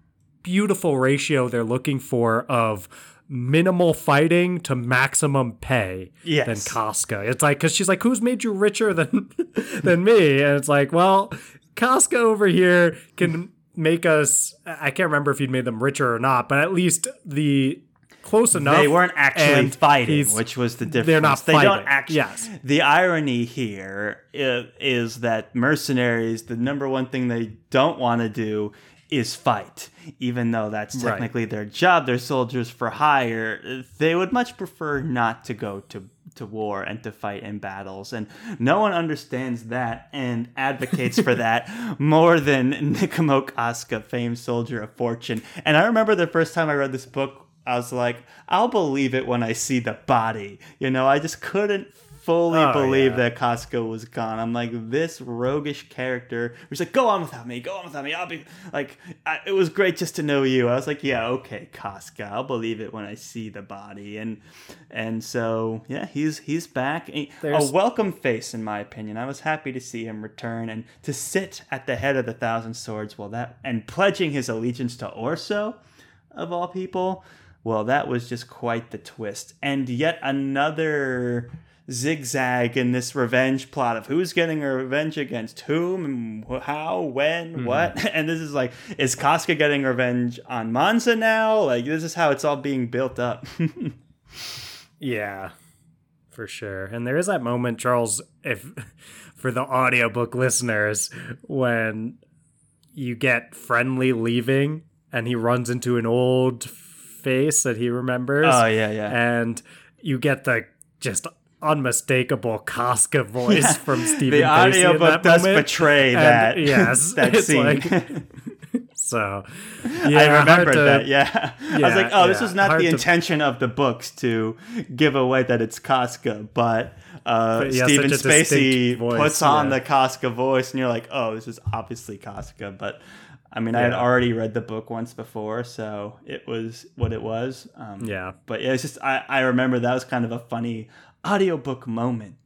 beautiful ratio they're looking for of minimal fighting to maximum pay yes. than Cosca. It's like because she's like, "Who's made you richer than than me?" And it's like, well, Cosca over here can make us. I can't remember if he'd made them richer or not, but at least the close enough. They weren't actually fighting, which was the difference. They're not they fighting. don't actually. Yes. The irony here is, is that mercenaries, the number one thing they don't want to do is fight. Even though that's technically right. their job, they're soldiers for hire. They would much prefer not to go to to war and to fight in battles. And no one understands that and advocates for that more than Nicomo Cosca, famed soldier of fortune. And I remember the first time I read this book, I was like, I'll believe it when I see the body. You know, I just couldn't fully oh, believe yeah. that Cosca was gone. I'm like, this roguish character was like, go on without me, go on without me. I'll be like, I, it was great just to know you. I was like, yeah, okay, Cosca, I'll believe it when I see the body. And and so yeah, he's he's back. A, a welcome face, in my opinion. I was happy to see him return and to sit at the head of the Thousand Swords. Well, that and pledging his allegiance to Orso, of all people. Well, that was just quite the twist. And yet another zigzag in this revenge plot of who's getting a revenge against whom and how, when, mm-hmm. what. And this is like, is Cosca getting revenge on Monza now? Like, this is how it's all being built up. yeah, for sure. And there is that moment, Charles, if for the audiobook listeners, when you get friendly leaving and he runs into an old face that he remembers. Oh, yeah, yeah. And you get the just unmistakable Cosca voice yeah. from Stephen. The audiobook does moment. betray and that. Yes, that scene. Like, so yeah, I remember that. Yeah. yeah. I was like, oh, yeah, this was not the to... intention of the books to give away that it's Cosca, but. Uh, but Stephen Spacey voice, puts on the Cosca voice, and you're like, "Oh, this is obviously Cosca." But I mean, I had already read the book once before, so it was what it was. Um, yeah. But yeah, it's just I, I remember that was kind of a funny audiobook moment.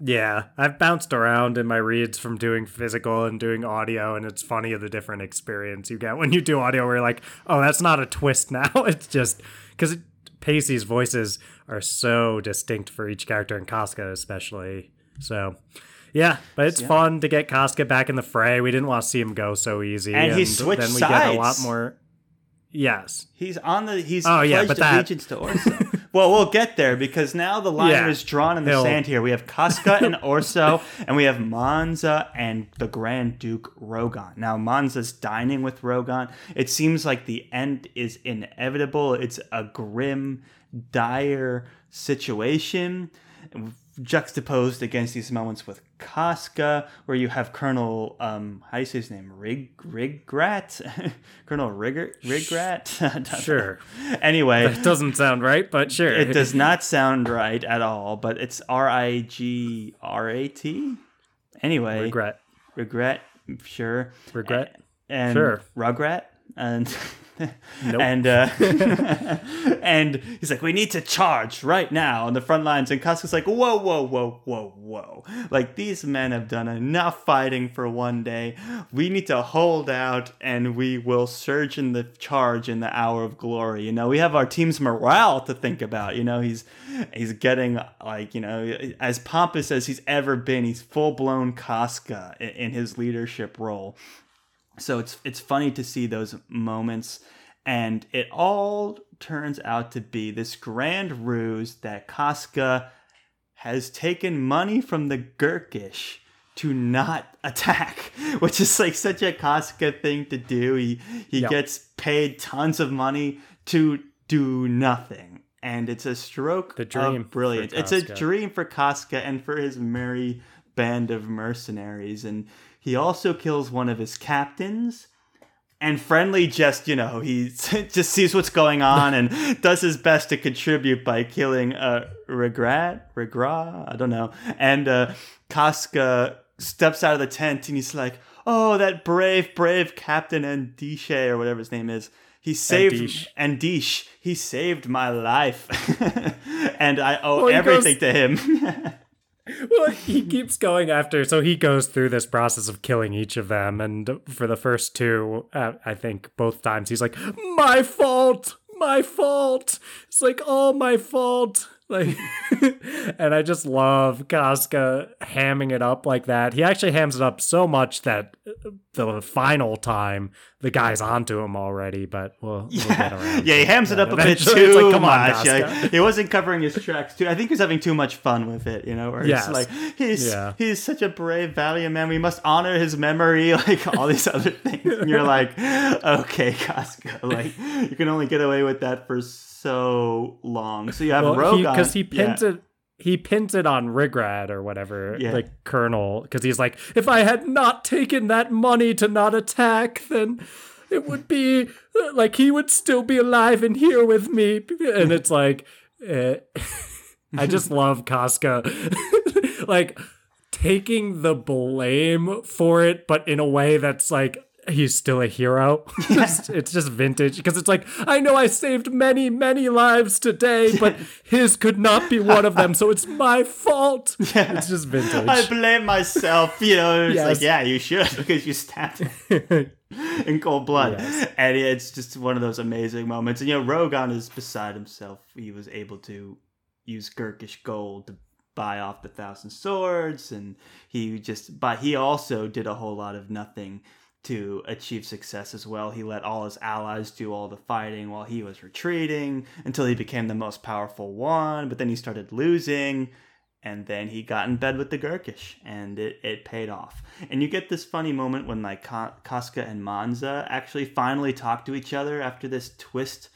Yeah, I've bounced around in my reads from doing physical and doing audio, and it's funny the different experience you get when you do audio where you're like, oh, that's not a twist now. it's just because Pacey's voices are so distinct for each character, and Cosca especially. So, yeah, but it's yeah. fun to get Cosca back in the fray. We didn't want to see him go so easy, and, and he switched then we sides. get a lot more. Yes, he's on the. He's oh yeah, but that, allegiance to Orso. Well, we'll get there because now the line Yeah. is drawn in the He'll- sand here. We have Cosca and Orso, and we have Monza and the Grand Duke Rogont. Now, Monza's dining with Rogont. It seems like the end is inevitable. It's a grim, dire situation juxtaposed against these moments with Cosca, where you have Colonel, um, how do you say his name? Rig, Rigrat? Colonel Rigger, Rigrat? I don't know. Sure. Anyway, That doesn't sound right, but sure. it does not sound right at all, but it's R I G R A T. Anyway, Regret. regret, sure, Regret. and Sure. Rugrat, and. and uh, and he's like, we need to charge right now on the front lines, and Cosca's like, whoa, whoa, whoa, whoa, whoa, like these men have done enough fighting for one day. We need to hold out, and we will surge in the charge in the hour of glory. You know, we have our team's morale to think about. You know, he's he's getting like you know as pompous as he's ever been. He's full blown Cosca in, in his leadership role. So it's it's funny to see those moments, and it all turns out to be this grand ruse that Cosca has taken money from the Gurkish to not attack, which is like such a Cosca thing to do. He he Yep. gets paid tons of money to do nothing. And it's a stroke The dream of brilliance. It's a dream for Cosca and for his merry band of mercenaries. And he also kills one of his captains. And Friendly just, you know, he just sees what's going on and does his best to contribute by killing uh, Regret, Regrat, I don't know. And uh, Cosca steps out of the tent and he's like, "Oh, that brave, brave Captain Andiche or whatever his name is. He saved Andiche. Andiche. He saved my life, and I owe Well, everything goes- to him." well, he keeps going after. So he goes through this process of killing each of them, and for the first two, uh, I think both times he's like, "My fault, my fault." It's like all my fault. Like, and I just love Cosca hamming it up like that. He actually hams it up so much that the final time the guy's onto him already. But we'll, we'll get around. yeah, he hams it up a bit too like, come on, much. Yeah, he wasn't covering his tracks too. I think he was having too much fun with it. You know, where Yes. it's like he's Yeah. he's such a brave, valiant man. We must honor his memory, like all these other things. And you're like, okay, Cosca, like you can only get away with that for so long. So you have well, Rogont because he, pins yeah. it he pins it on Rigrat or whatever Yeah. the colonel because he's like if i had not taken that money to not attack then it would be uh, like he would still be alive and here with me and it's like eh. i just love cosca like taking the blame for it but in a way that's like he's still a hero it's, it's just vintage because it's like i know i saved many many lives today but his could not be one of them so it's my fault Yeah. it's just vintage I blame myself. You know, it's Yes. like, yeah, you should because you stabbed him in cold blood. Yes. And it's just one of those amazing moments. And, you know, Rogont is beside himself. He was able to use Gurkish gold to buy off the thousand swords. And he just, but he also did a whole lot of nothing to achieve success as well. He let all his allies do all the fighting while he was retreating until he became the most powerful one. But then he started losing and then he got in bed with the Gurkish, and it, it paid off. And you get this funny moment when like Cosca and Monza actually finally talk to each other after this twist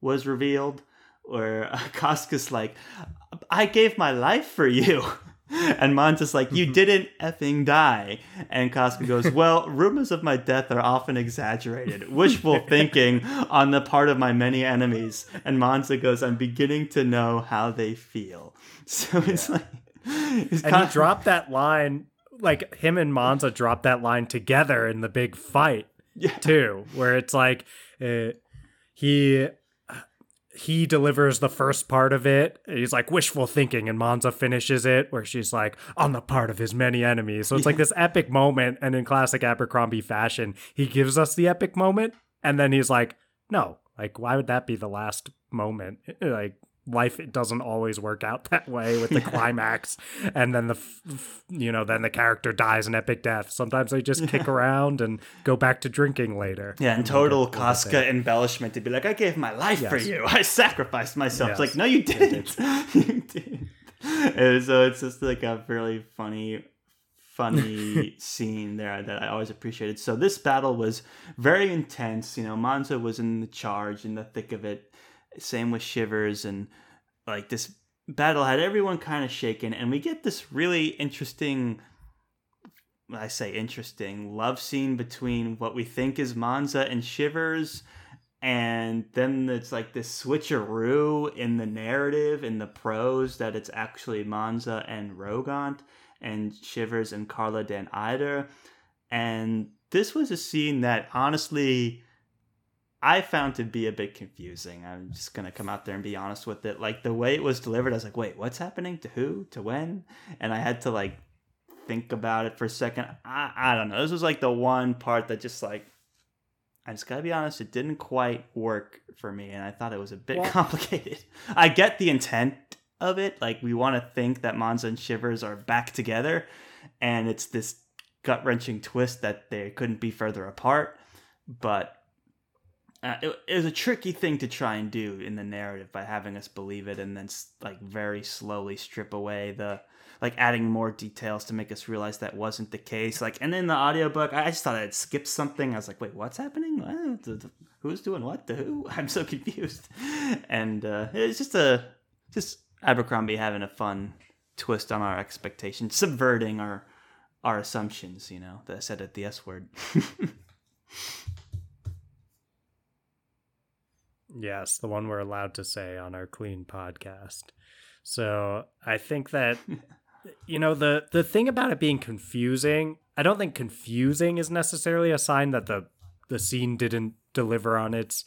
was revealed, where Cosca's like, "I gave my life for you." And Monza's like, You didn't effing die. And Cosca goes, Well, rumors of my death are often exaggerated. Wishful thinking on the part of my many enemies. And Monza goes, I'm beginning to know how they feel. So it's like. It's and he dropped that line like him and Monza dropped that line together in the big fight Yeah. too where it's like uh, he he delivers the first part of it he's like wishful thinking and Monza finishes it where she's like on the part of his many enemies. So it's like this epic moment and in classic Abercrombie fashion he gives us the epic moment and then he's like no. Like why would that be the last moment? Like life it doesn't always work out that way with the climax and then the you know then the character dies an epic death sometimes they just kick around and go back to drinking later Yeah, and total Cosca embellishment to be like, I gave my life for you. I sacrificed myself. It's Yes. like, no, you didn't. you didn't. And so it's just like a really funny, funny scene there that I always appreciated. So this battle was very intense. You know, Monza was in the charge, in the thick of it. Same with Shivers, and like this battle had everyone kind of shaken, and we get this really interesting. I say interesting love scene between what we think is Monza and Shivers, and then it's like this switcheroo in the narrative in the prose that it's actually Monza and Rogont and Shivers and Carlot dan Eider. And this was a scene that honestly I found to be a bit confusing. I'm just gonna come out there and be honest with it. Like the way it was delivered, I was like, wait, what's happening? To who? To when? And I had to like think about it for a second. I, I don't know. This was like the one part that just like I just gotta be honest, it didn't quite work for me, and I thought it was a bit Well- complicated. I get the intent of it, like we want to think that Monza and Shivers are back together, and it's this gut wrenching twist that they couldn't be further apart. But uh, it, it was a tricky thing to try and do in the narrative by having us believe it, and then like very slowly strip away the like adding more details to make us realize that wasn't the case. Like, and in the audiobook, I just thought i'd skip something. I was like, wait, what's happening? What? Who's doing what? The who? I'm so confused. And uh, it's just a just Abercrombie having a fun twist on our expectations, subverting our our assumptions. You know, that said at the S word. Yes, the one we're allowed to say on our clean podcast. So I think that you know the the thing about it being confusing, I don't think confusing is necessarily a sign that the the scene didn't deliver on its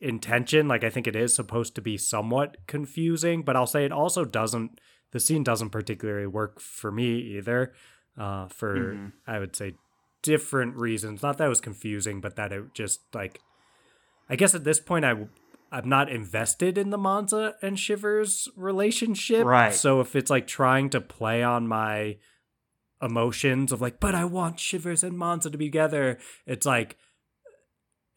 intention. Like I think it is supposed to be somewhat confusing, but I'll say it also doesn't the scene doesn't particularly work for me either. Uh for Mhm. I would say different reasons. Not that it was confusing, but that it just like I guess at this point I I'm not invested in the Monza and Shivers relationship. Right. So if it's like trying to play on my emotions of like, but I want Shivers and Monza to be together, it's like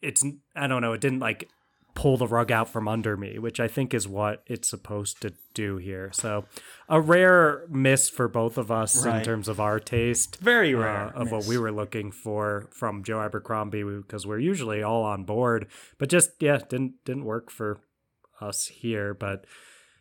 it's I don't know, it didn't like pull the rug out from under me, which I think is what it's supposed to do here. So a rare miss for both of us in terms of our taste Very uh, rare of what we were looking for from Joe Abercrombie because we're usually all on board, but just yeah, didn't didn't work for us here. But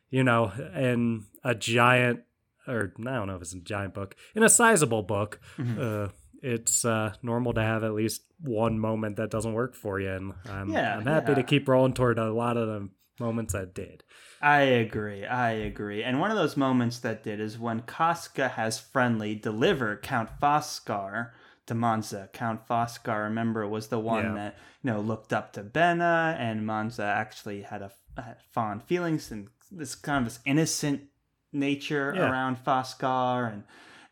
you know, in a giant or I don't know if it's a giant book, in a sizable book, Mm-hmm. uh, it's uh, normal to have at least one moment that doesn't work for you, and I'm, Yeah, I'm happy yeah. to keep rolling toward a lot of the moments that did. I agree. I agree. And one of those moments that did is when Cosca has friendly deliver Count Foscar to Monza. Count Foscar, remember, was the one Yeah. that you know looked up to Benna, and Monza actually had a had fond feelings and this kind of this innocent nature around Foscar, and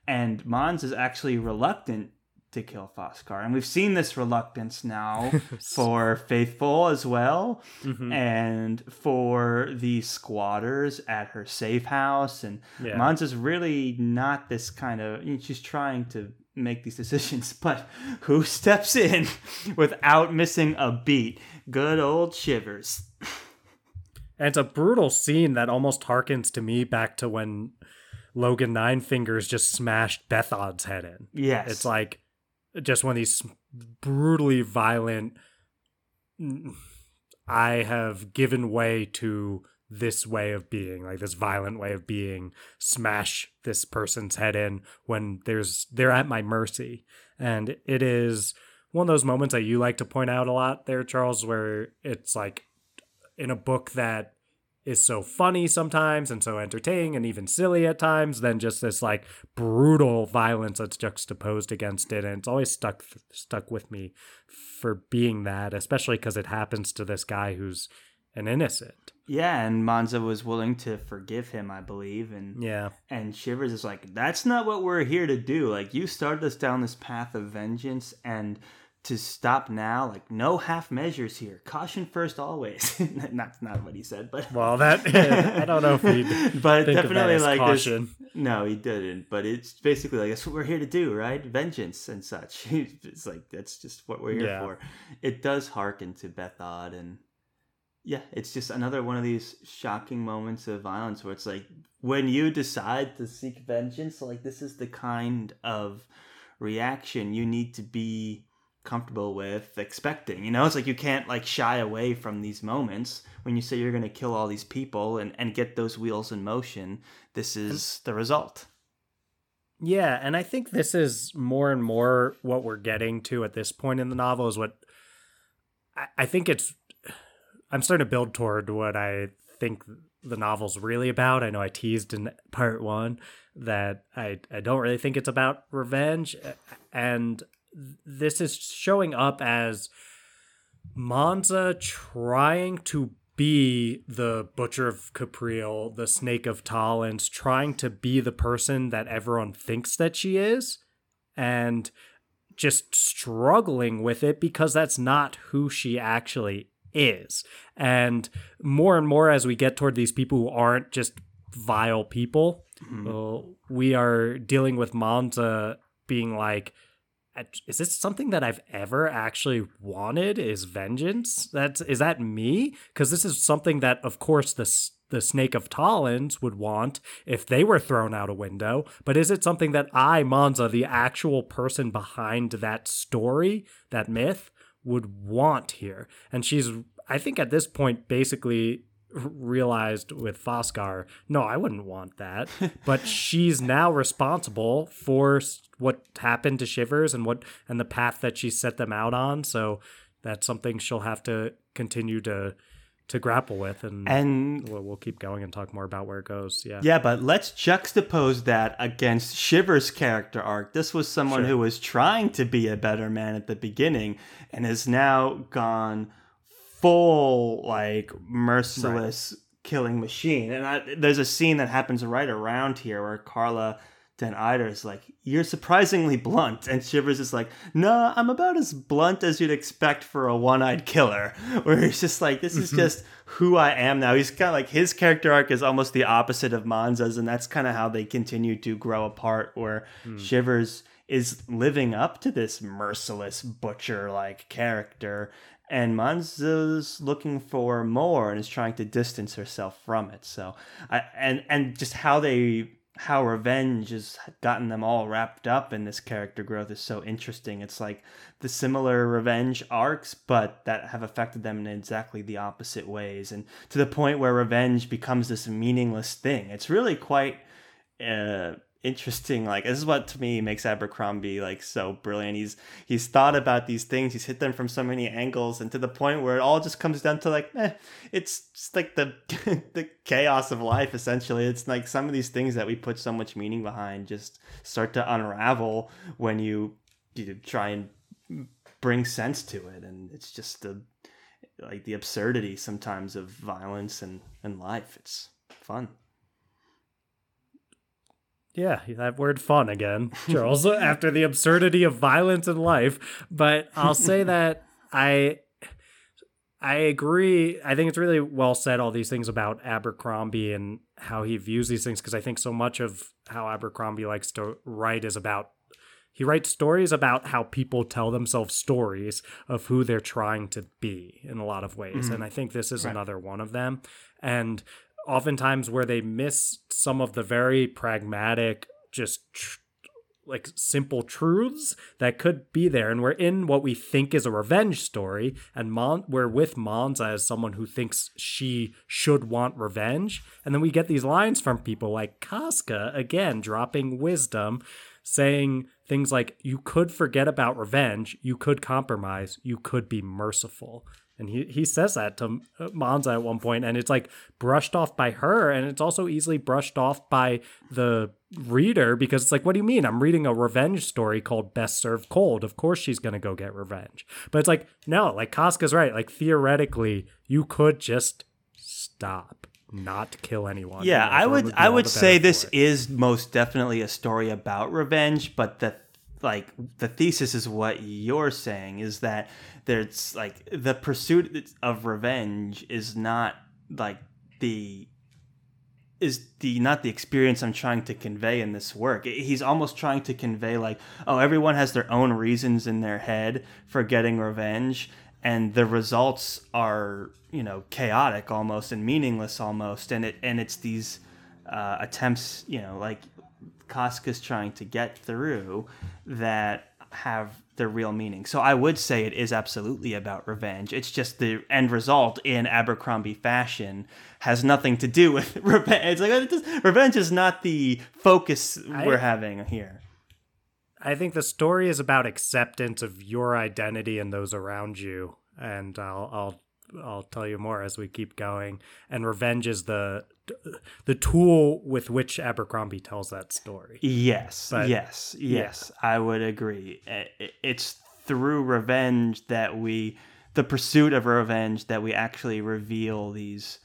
and Mons is actually reluctant to kill Foscar, and we've seen this reluctance now for Faithful as well. Mhm. and for the squatters at her safe house. And Yeah. is really not this kind of you know, she's trying to make these decisions but who steps in without missing a beat? Good old shivers. And it's a brutal scene that almost harkens to me back to when Logen Nine Fingers just smashed Bethod's head in. yes It's like just one of these brutally violent. I have given way to this way of being, like this violent way of being, smash this person's head in when there's they're at my mercy, and it is one of those moments that you like to point out a lot there, Charles, where it's like in a book that is so funny sometimes and so entertaining and even silly at times than just this like brutal violence that's juxtaposed against it. And it's always stuck stuck with me for being that especially because it happens to this guy who's an innocent. Yeah and Monza was willing to forgive him I believe and yeah. And Shivers is like, that's not what we're here to do. Like, you started us down this path of vengeance, and to stop now. Like no half measures here. Caution first, always. not not what he said, but well, that I don't know if he. but definitely like caution. No, he didn't. But it's basically like that's what we're here to do, right? Vengeance and such. it's like that's just what we're here yeah. for. It does harken to Bethod and. Yeah, it's just another one of these shocking moments of violence where it's like when you decide to seek vengeance, like this is the kind of reaction you need to be comfortable with expecting. You know, it's like you can't like shy away from these moments when you say you're going to kill all these people and, and get those wheels in motion. This is the result. Yeah, and I think this is more and more what we're getting to at this point in the novel is what I, I think it's. I'm starting to build toward what I think the novel's really about. I know I teased in part one that I, I don't really think it's about revenge. And this is showing up as Monza trying to be the Butcher of Caprile, the Snake of Talins, trying to be the person that everyone thinks that she is, and just struggling with it because that's not who she actually is. And more and more as we get toward these people who aren't just vile people, mm-hmm. uh, we are dealing with Monza being like, is this something that I've ever actually wanted? Is vengeance? That's is that me? Because this is something that, of course, the the Snake of Talins would want if they were thrown out a window. But is it something that I, Monza, the actual person behind that story, that myth, would want here? And she's, I think, at this point, basically realized with Foscar, no, I wouldn't want that. but she's now responsible for what happened to Shivers and what and the path that she set them out on. So that's something she'll have to continue to to grapple with and and we'll, we'll, keep going and talk more about where it goes yeah yeah but let's juxtapose that against shivers character arc this was someone sure. who was trying to be a better man at the beginning and has now gone full like merciless right. killing machine. And I, there's a scene that happens right around here where Carlot dan Eider is like, "You're surprisingly blunt," and Shivers is like, "No, I'm about as blunt as you'd expect for a one-eyed killer." Where he's just like, "This is mm-hmm. just who I am now." He's kind of like his character arc is almost the opposite of Monza's, and that's kind of how they continue to grow apart. Where mm. Shivers is living up to this merciless butcher like character and Monza's looking for more and is trying to distance herself from it. So, I, and and just how they how revenge has gotten them all wrapped up in this character growth is so interesting. It's like the similar revenge arcs, but that have affected them in exactly the opposite ways, and to the point where revenge becomes this meaningless thing. It's really quite. Uh, interesting like this is what to me makes abercrombie like so brilliant. He's he's thought about these things he's hit them from so many angles and to the point where it all just comes down to like eh, it's just like the the chaos of life essentially. It's like some of these things that we put so much meaning behind just start to unravel when you you try and bring sense to it and it's just the like the absurdity sometimes of violence and and life. It's fun yeah, that word fun again, Charles, after the absurdity of violence in life. But I'll say that I I agree. I think it's really well said all these things about Abercrombie and how he views these things because I think so much of how Abercrombie likes to write is about he writes stories about how people tell themselves stories of who they're trying to be in a lot of ways. Mm-hmm. And I think this is right. another one of them. And oftentimes where they miss some of the very pragmatic, just tr- like simple truths that could be there. And we're in what we think is a revenge story, and Mon- we're with Monza as someone who thinks she should want revenge. And then we get these lines from people like Cosca, again, dropping wisdom, saying things like, You could forget about revenge, you could compromise, you could be merciful. And he, he says that to uh, Monza at one point, and it's like brushed off by her, and it's also easily brushed off by the reader because it's like, what do you mean? I'm reading a revenge story called Best Served Cold. Of course she's gonna go get revenge. But it's like, no, like Cosca's right. Like theoretically, you could just stop not kill anyone. Yeah, I would I would say this is most definitely a story about revenge, but the like the thesis is what you're saying is that there's like the pursuit of revenge is not like the is the not the experience I'm trying to convey in this work. He's almost trying to convey like, oh, everyone has their own reasons in their head for getting revenge, and the results are you know chaotic almost and meaningless almost, and it and it's these uh, attempts you know like Cosca's trying to get through that have the real meaning. So I would say it is absolutely about revenge. It's just the end result in Abercrombie fashion has nothing to do with revenge. It's like oh, it just, revenge is not the focus I, we're having here. I think the story is about acceptance of your identity and those around you, and I'll I'll I'll tell you more as we keep going. And revenge is the the tool with which Abercrombie tells that story. Yes, but, yes, yes. Yeah. I would agree. It's through revenge that we, the pursuit of revenge, that we actually reveal these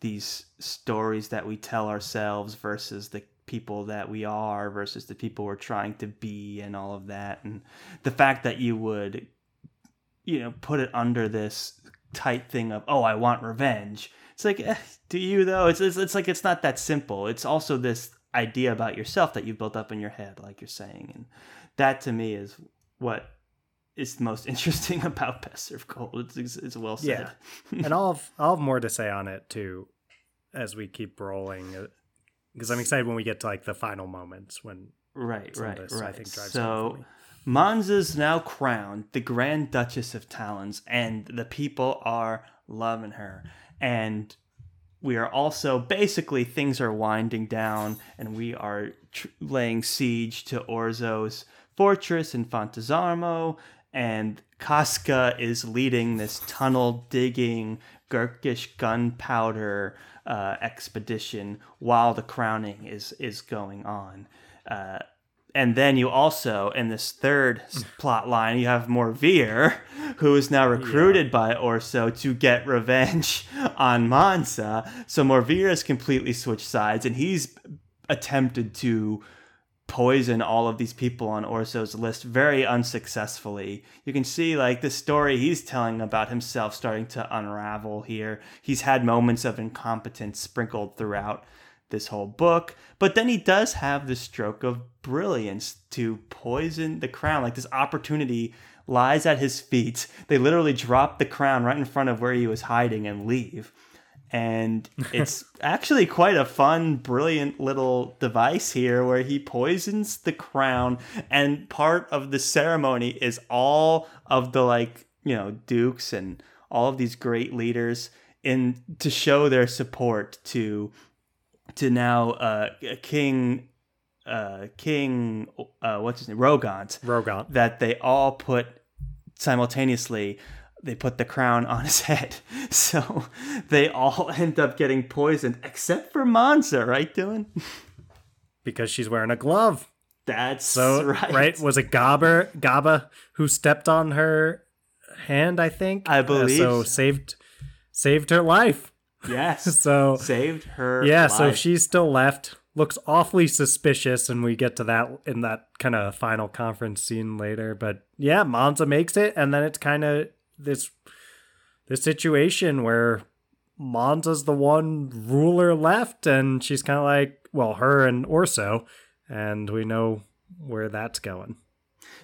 these stories that we tell ourselves versus the people that we are versus the people we're trying to be and all of that and the fact that you would you know put it under this tight thing of oh I want revenge. It's like eh, do you though? It's, it's it's like it's not that simple. It's also this idea about yourself that you've built up in your head, like you're saying, and that to me is what is the most interesting about Best Served Cold. It's, it's, well said. Yeah, and I'll have, I'll have more to say on it too as we keep rolling because uh, I'm excited when we get to like the final moments when right right this, right. I think drives so Monza's now crowned the Grand Duchess of Talins, and the people are loving her. And we are also basically things are winding down, and we are tr- laying siege to Orso's fortress in Fontezarmo, and Cosca is leading this tunnel digging Gurkish gunpowder uh, expedition while the crowning is is going on. Uh, and then you also in this third mm. plot line you have Morveer, who is now recruited yeah. by Orso to get revenge on Monza. So Morveer has completely switched sides, and he's attempted to poison all of these people on Orso's list very unsuccessfully. You can see like the story he's telling about himself starting to unravel here. He's had moments of incompetence sprinkled throughout this whole book. But then he does have the stroke of brilliance to poison the crown. Like this opportunity lies at his feet. They literally drop the crown right in front of where he was hiding and leave. And it's actually quite a fun, brilliant little device here where he poisons the crown. And part of the ceremony is all of the, like, you know, dukes and all of these great leaders in to show their support to to now uh, King uh, King uh, what's his name? Rogont. Rogont. That they all put simultaneously they put the crown on his head. So they all end up getting poisoned except for Monza right Dylan? Because she's wearing a glove. That's so right. right was it Gobba Gobba who stepped on her hand I think? I believe uh, so. saved saved her life Yes. so saved her. Yeah. Life. So she's still left. Looks awfully suspicious, and we get to that in that kind of final conference scene later. But yeah, Monza makes it, and then it's kind of this this situation where Monza's the one ruler left, and she's kind of like, well, her and Orso, and we know where that's going.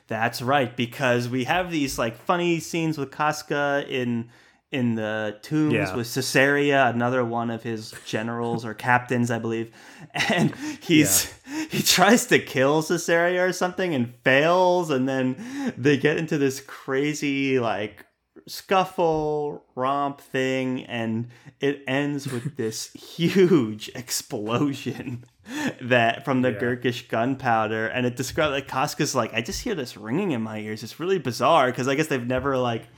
That's right, because we have these like funny scenes with Cosca in in the tombs yeah. with Sesaria, another one of his generals or captains, I believe. And he's yeah. he tries to kill Sesaria or something and fails, and then they get into this crazy like scuffle romp thing, and it ends with this huge explosion that from the yeah. Gurkish gunpowder, and it describes like Cosca's like I just hear this ringing in my ears. It's really bizarre because I guess they've never like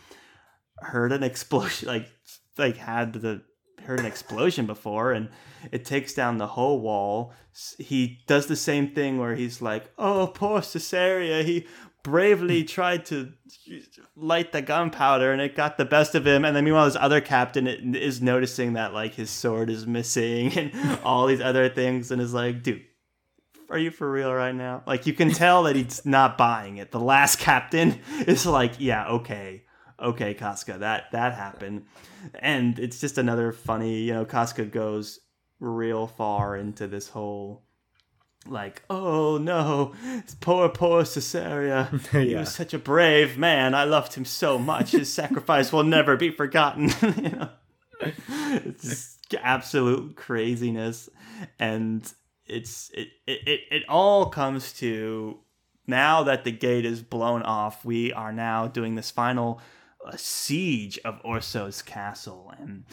heard an explosion like like had the heard an explosion before and it takes down the whole wall he does the same thing where he's like oh poor Sesaria he bravely tried to light the gunpowder and it got the best of him and then meanwhile this other captain is noticing that like his sword is missing and all these other things and is like dude are you for real right now? Like you can tell that he's not buying it. The last captain is like, yeah, okay, okay, Cosca, that that happened, and it's just another funny. You know, Cosca goes real far into this whole like, oh no, poor, poor Sesaria. He was such a brave man. I loved him so much. His sacrifice will never be forgotten. you know? It's absolute craziness. And it's it, it, it, it all comes to now that the gate is blown off, we are now doing this final uh, siege of Orso's castle. And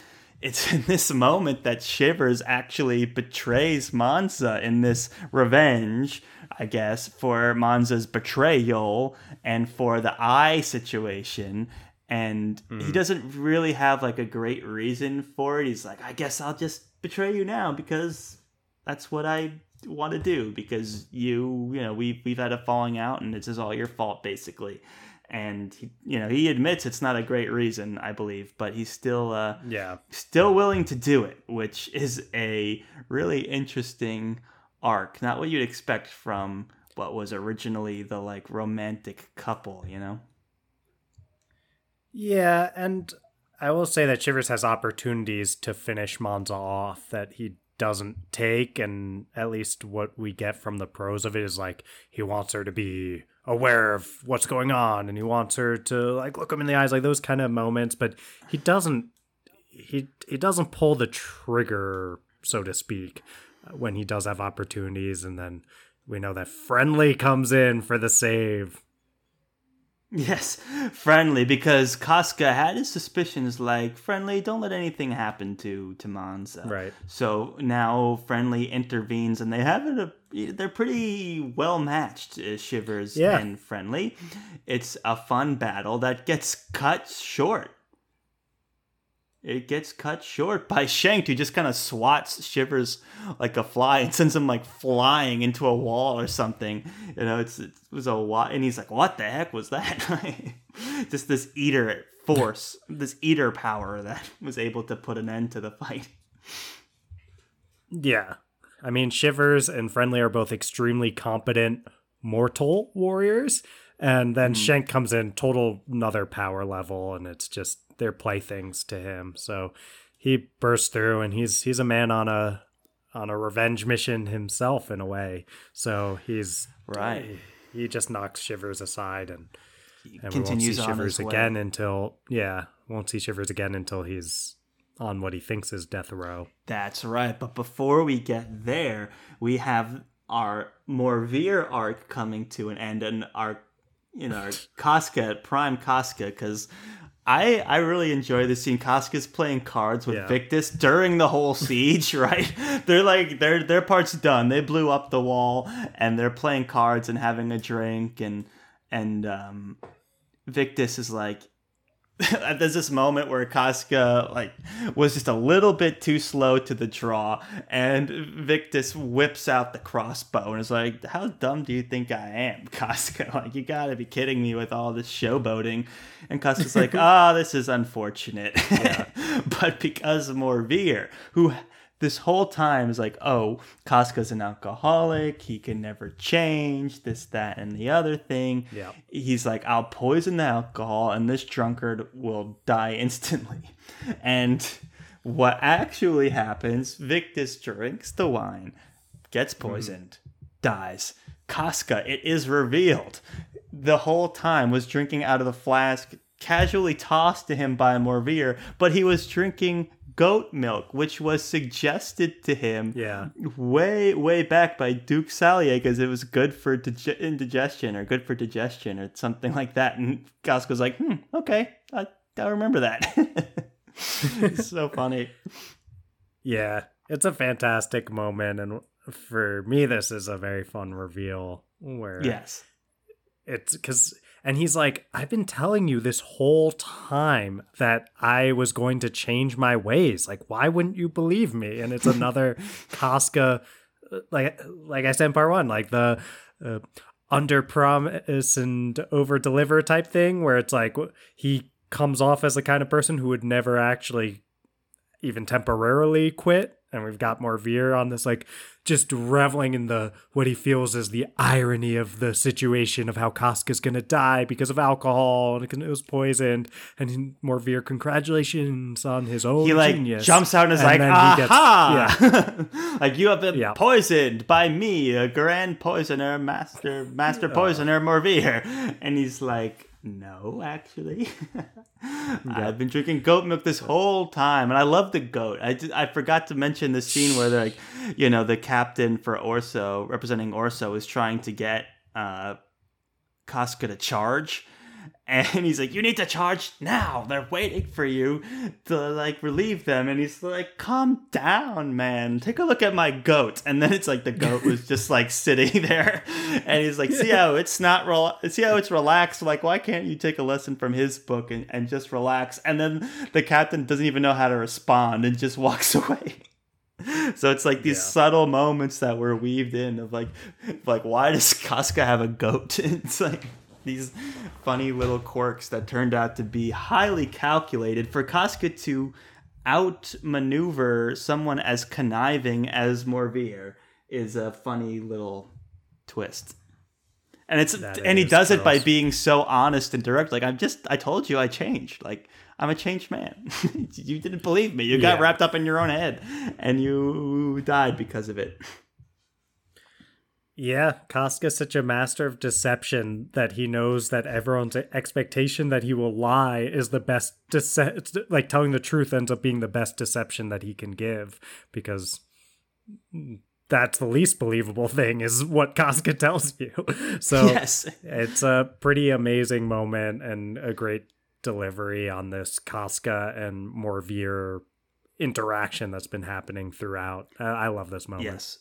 it's in this moment that Shivers actually betrays Monza in this revenge, I guess, for Monza's betrayal and for the eye situation. And he doesn't really have like a great reason for it. He's like, I guess I'll just betray you now because that's what I want to do because you, you know, we we've had a falling out and this is all your fault basically. And he, you know, he admits it's not a great reason, I believe, but he's still uh Yeah. still willing to do it, which is a really interesting arc. Not what you'd expect from what was originally the like romantic couple, you know? Yeah, and I will say that Shivers has opportunities to finish Monza off that he doesn't take, and at least what we get from the prose of it is like he wants her to be aware of what's going on, and he wants her to like look him in the eyes, like those kind of moments. But he doesn't. He he doesn't pull the trigger, so to speak, when he does have opportunities, and then we know that friendly comes in for the save. Yes, friendly because Cosca had his suspicions like friendly, don't let anything happen to to Monza. Right. So now friendly intervenes and they have it a, they're pretty well matched uh, Shivers Yeah. and friendly. It's a fun battle that gets cut short. It gets cut short by Shenkt, who just kind of swats Shivers like a fly and sends him like flying into a wall or something. You know, it's it was a lot, and he's like, "What the heck was that?" just this eater force, this eater power that was able to put an end to the fight. Yeah. I mean, Shivers and Friendly are both extremely competent mortal warriors. And then mm-hmm. Shenkt comes in total another power level, and it's just they're playthings to him. So he bursts through, and he's he's a man on a on a revenge mission himself in a way. So he's Right. He just knocks Shivers aside, and and continues we won't see on Shivers again until yeah, won't see Shivers again until he's on what he thinks is death row. That's right. But before we get there, we have our Morveer arc coming to an end, and our you know our Cosca Prime Cosca because. I, I really enjoy this scene. Cosca's playing cards with Yeah. Victus during the whole siege, right? They're like their their part's done. They blew up the wall and they're playing cards and having a drink and and um Victus is like there's this moment where Cosca like was just a little bit too slow to the draw, and Victus whips out the crossbow and is like, "How dumb do you think I am, Cosca? Like, you gotta be kidding me with all this showboating." And Cosca's like, "Ah, this is unfortunate," but because of Morveer, who this whole time is like, oh, Cosca's an alcoholic. He can never change this, that, and the other thing. Yeah. He's like, I'll poison the alcohol, and this drunkard will die instantly. And what actually happens? Victus drinks the wine, gets mm-hmm. poisoned, dies. Cosca, it is revealed, the whole time was drinking out of the flask casually tossed to him by Morveer, but he was drinking goat milk, which was suggested to him Yeah. way, way back by Duke Salier because it was good for dige- indigestion or good for digestion or something like that. And Cosca's like, hmm, okay, I, I remember that. it's so funny. Yeah, it's a fantastic moment, and for me, this is a very fun reveal where Yes. it's because, and he's like, I've been telling you this whole time that I was going to change my ways. Like, why wouldn't you believe me? And it's another Cosca, uh, like, like I said in part one, like the. Uh, under promise and over deliver type thing where it's like he comes off as the kind of person who would never actually even temporarily quit and we've got Morveer on this like just reveling in the what he feels is the irony of the situation of how Cosca's gonna die because of alcohol and it was poisoned. And Morveer, congratulations on his own he like genius. jumps out and is And like, aha! gets- like you have been Yeah. poisoned by me, a grand poisoner, master, master uh. poisoner, Morveer. And he's like, no, actually, I've been drinking goat milk this whole time, and I love the goat. I did, I forgot to mention the scene where like, you know, the captain for Orso, representing Orso, is trying to get uh, Cosca to charge. And he's like, "You need to charge now. They're waiting for you to like relieve them." And he's like, "Calm down, man. Take a look at my goat." And then it's like the goat was just like sitting there, and he's like, "See how it's not rel- See how it's relaxed. Like, why can't you take a lesson from his book and, and just relax?" And then the captain doesn't even know how to respond and just walks away. So it's like these Yeah. subtle moments that were weaved in of like, like why does Cosca have a goat? It's like these funny little quirks that turned out to be highly calculated for Cosca to outmaneuver someone as conniving as Morveer is a funny little twist. And it's That and he does it by being so honest and direct. Like I'm just I told you I changed. Like I'm a changed man. you didn't believe me. You got Yeah. wrapped up in your own head and you died because of it. Yeah, Cosca's such a master of deception that he knows that everyone's expectation that he will lie is the best dece- like telling the truth ends up being the best deception that he can give because that's the least believable thing is what Cosca tells you. So yes. it's a pretty amazing moment and a great delivery on this Cosca and Morveer interaction that's been happening throughout. I I love this moment. Yes.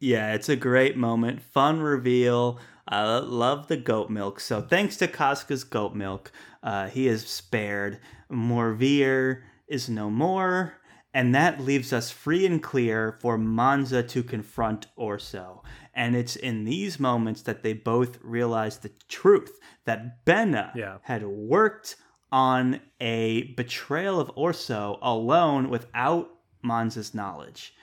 Yeah, it's a great moment. Fun reveal. I love the goat milk. So thanks to Cosca's goat milk, uh, he is spared. Morveer is no more. And that leaves us free and clear for Monza to confront Orso. And it's in these moments that they both realize the truth that Benna Yeah. had worked on a betrayal of Orso alone without Monza's knowledge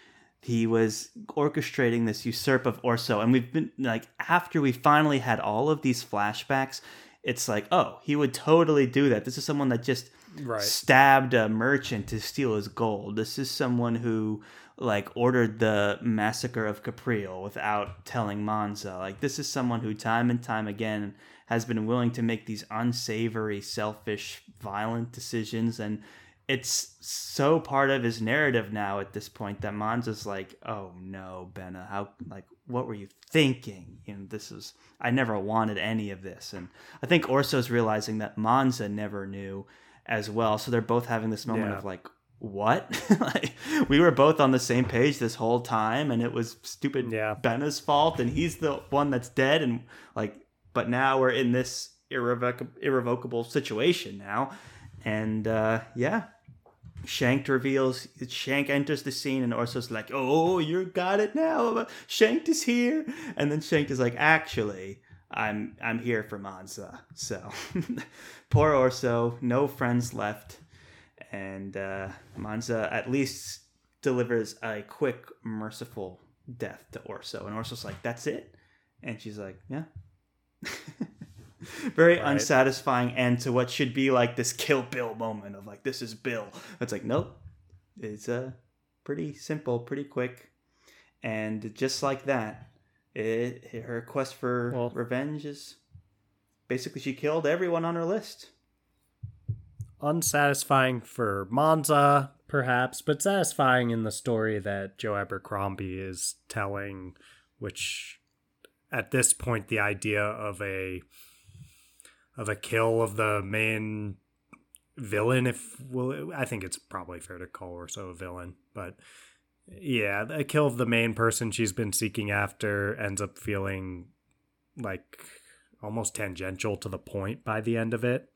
he was orchestrating this usurp of Orso. And we've been like, after we finally had all of these flashbacks, it's like, oh, he would totally do that. This is someone that just Right. stabbed a merchant to steal his gold. This is someone who like ordered the massacre of Caprile without telling Monza. Like this is someone who time and time again has been willing to make these unsavory, selfish, violent decisions and it's so part of his narrative now at this point that Monza's like, oh no, Benna, how like what were you thinking? You know, this is I never wanted any of this. And I think Orso's realizing that Monza never knew as well. So they're both having this moment Yeah. of like, what? like we were both on the same page this whole time and it was stupid Yeah. Benna's fault and he's the one that's dead and like but now we're in this irrevoc- irrevocable situation now. And uh yeah, Shenkt reveals Shenkt enters the scene and Orso's like, "Oh, you got it now. Shenkt is here." And then Shenkt is like, "Actually, I'm I'm here for Monza." So poor Orso, no friends left, and uh, Monza at least delivers a quick, merciful death to Orso, and Orso's like, "That's it," and she's like, "Yeah." Very Right. unsatisfying end to what should be like this Kill Bill moment of like, this is Bill. It's like, nope. It's uh, pretty simple, pretty quick. And just like that, it, her quest for Well- revenge is basically she killed everyone on her list. unsatisfying for Monza, perhaps, but satisfying in the story that Joe Abercrombie is telling, which at this point the idea of a of a kill of the main villain if well I think it's probably fair to call Orso a villain, but yeah, a kill of the main person she's been seeking after ends up feeling like almost tangential to the point by the end of it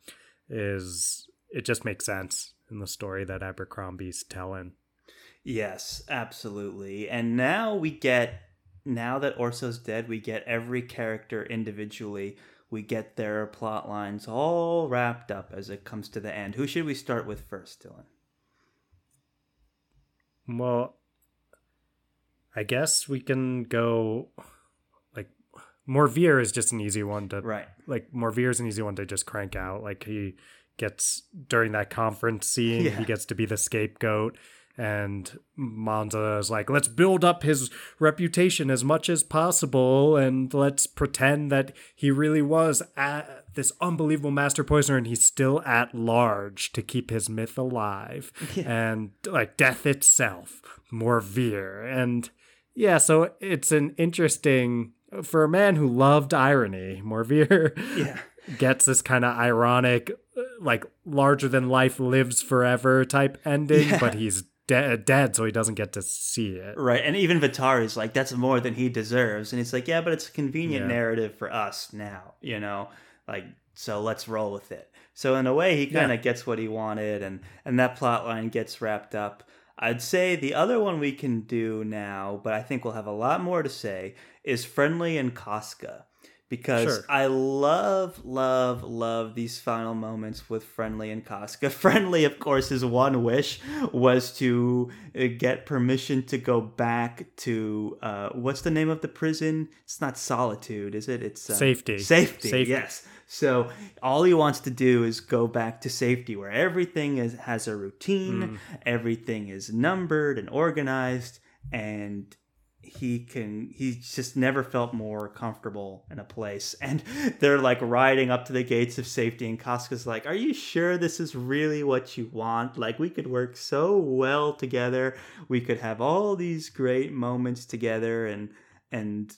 is it just makes sense in the story that Abercrombie's telling. Yes, absolutely. And now we get now that Orso's dead, we get every character individually. We get their plot lines all wrapped up as it comes to the end. Who should we start with first, Dylan? Well, I guess we can go like Morveer is just an easy one to Right. like Morveer is an easy one to just crank out. Like he gets during that conference scene, Yeah. he gets to be the scapegoat. And Monza is like, let's build up his reputation as much as possible, and let's pretend that he really was this unbelievable master poisoner, and he's still at large to keep his myth alive. And like death itself, Morveer, and yeah, so it's an interesting for a man who loved irony. Morveer Yeah. gets this kind of ironic, uh, like larger than life lives forever type ending, Yeah. but he's de- uh, dead, so he doesn't get to see it. Right. And even Vitari's like, that's more than he deserves. And he's like, yeah, but it's a convenient Yeah. narrative for us now, you know? Like, so let's roll with it. So in a way, he kind of gets what he wanted, and, and that plot line gets wrapped up. I'd say the other one we can do now, but I think we'll have a lot more to say, is Friendly and Cosca. Because Sure. I love, love, love these final moments with Friendly and Cosca. Friendly, of course, his one wish was to uh, get permission to go back to uh, what's the name of the prison? It's not Solitude, is it? It's uh, Safety. Safety. Safety. Yes. So all he wants to do is go back to safety, where everything is has a routine, everything is numbered and organized, and he can he's just never felt more comfortable in a place. And they're like riding up to the gates of safety and Cosca's like are you sure this is really what you want? Like we could work so well together. We could have all these great moments together. And and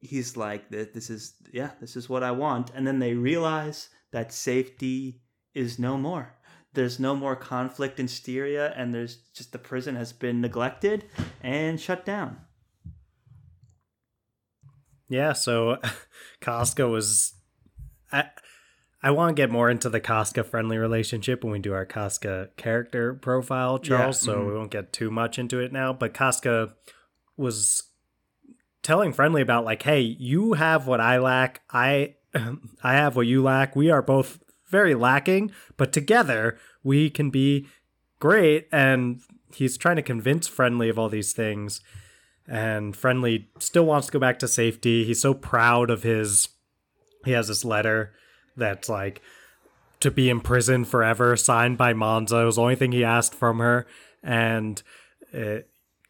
he's like "Th- this is yeah this is what I want. And then they realize that safety is no more. There's no more conflict in Styria and there's just the prison has been neglected and shut down Yeah, so Cosca was. I, I want to get more into the Cosca friendly relationship when we do our Cosca character profile, Charles, so mhm. we won't get too much into it now. But Cosca was telling Friendly about, like, hey, you have what I lack. I, I have what you lack. We are both very lacking, but together we can be great. And he's trying to convince Friendly of all these things and friendly still wants to go back to safety. He's so proud of his he has this letter that's like to be in prison forever signed by monza. It was the only thing he asked from her. And uh,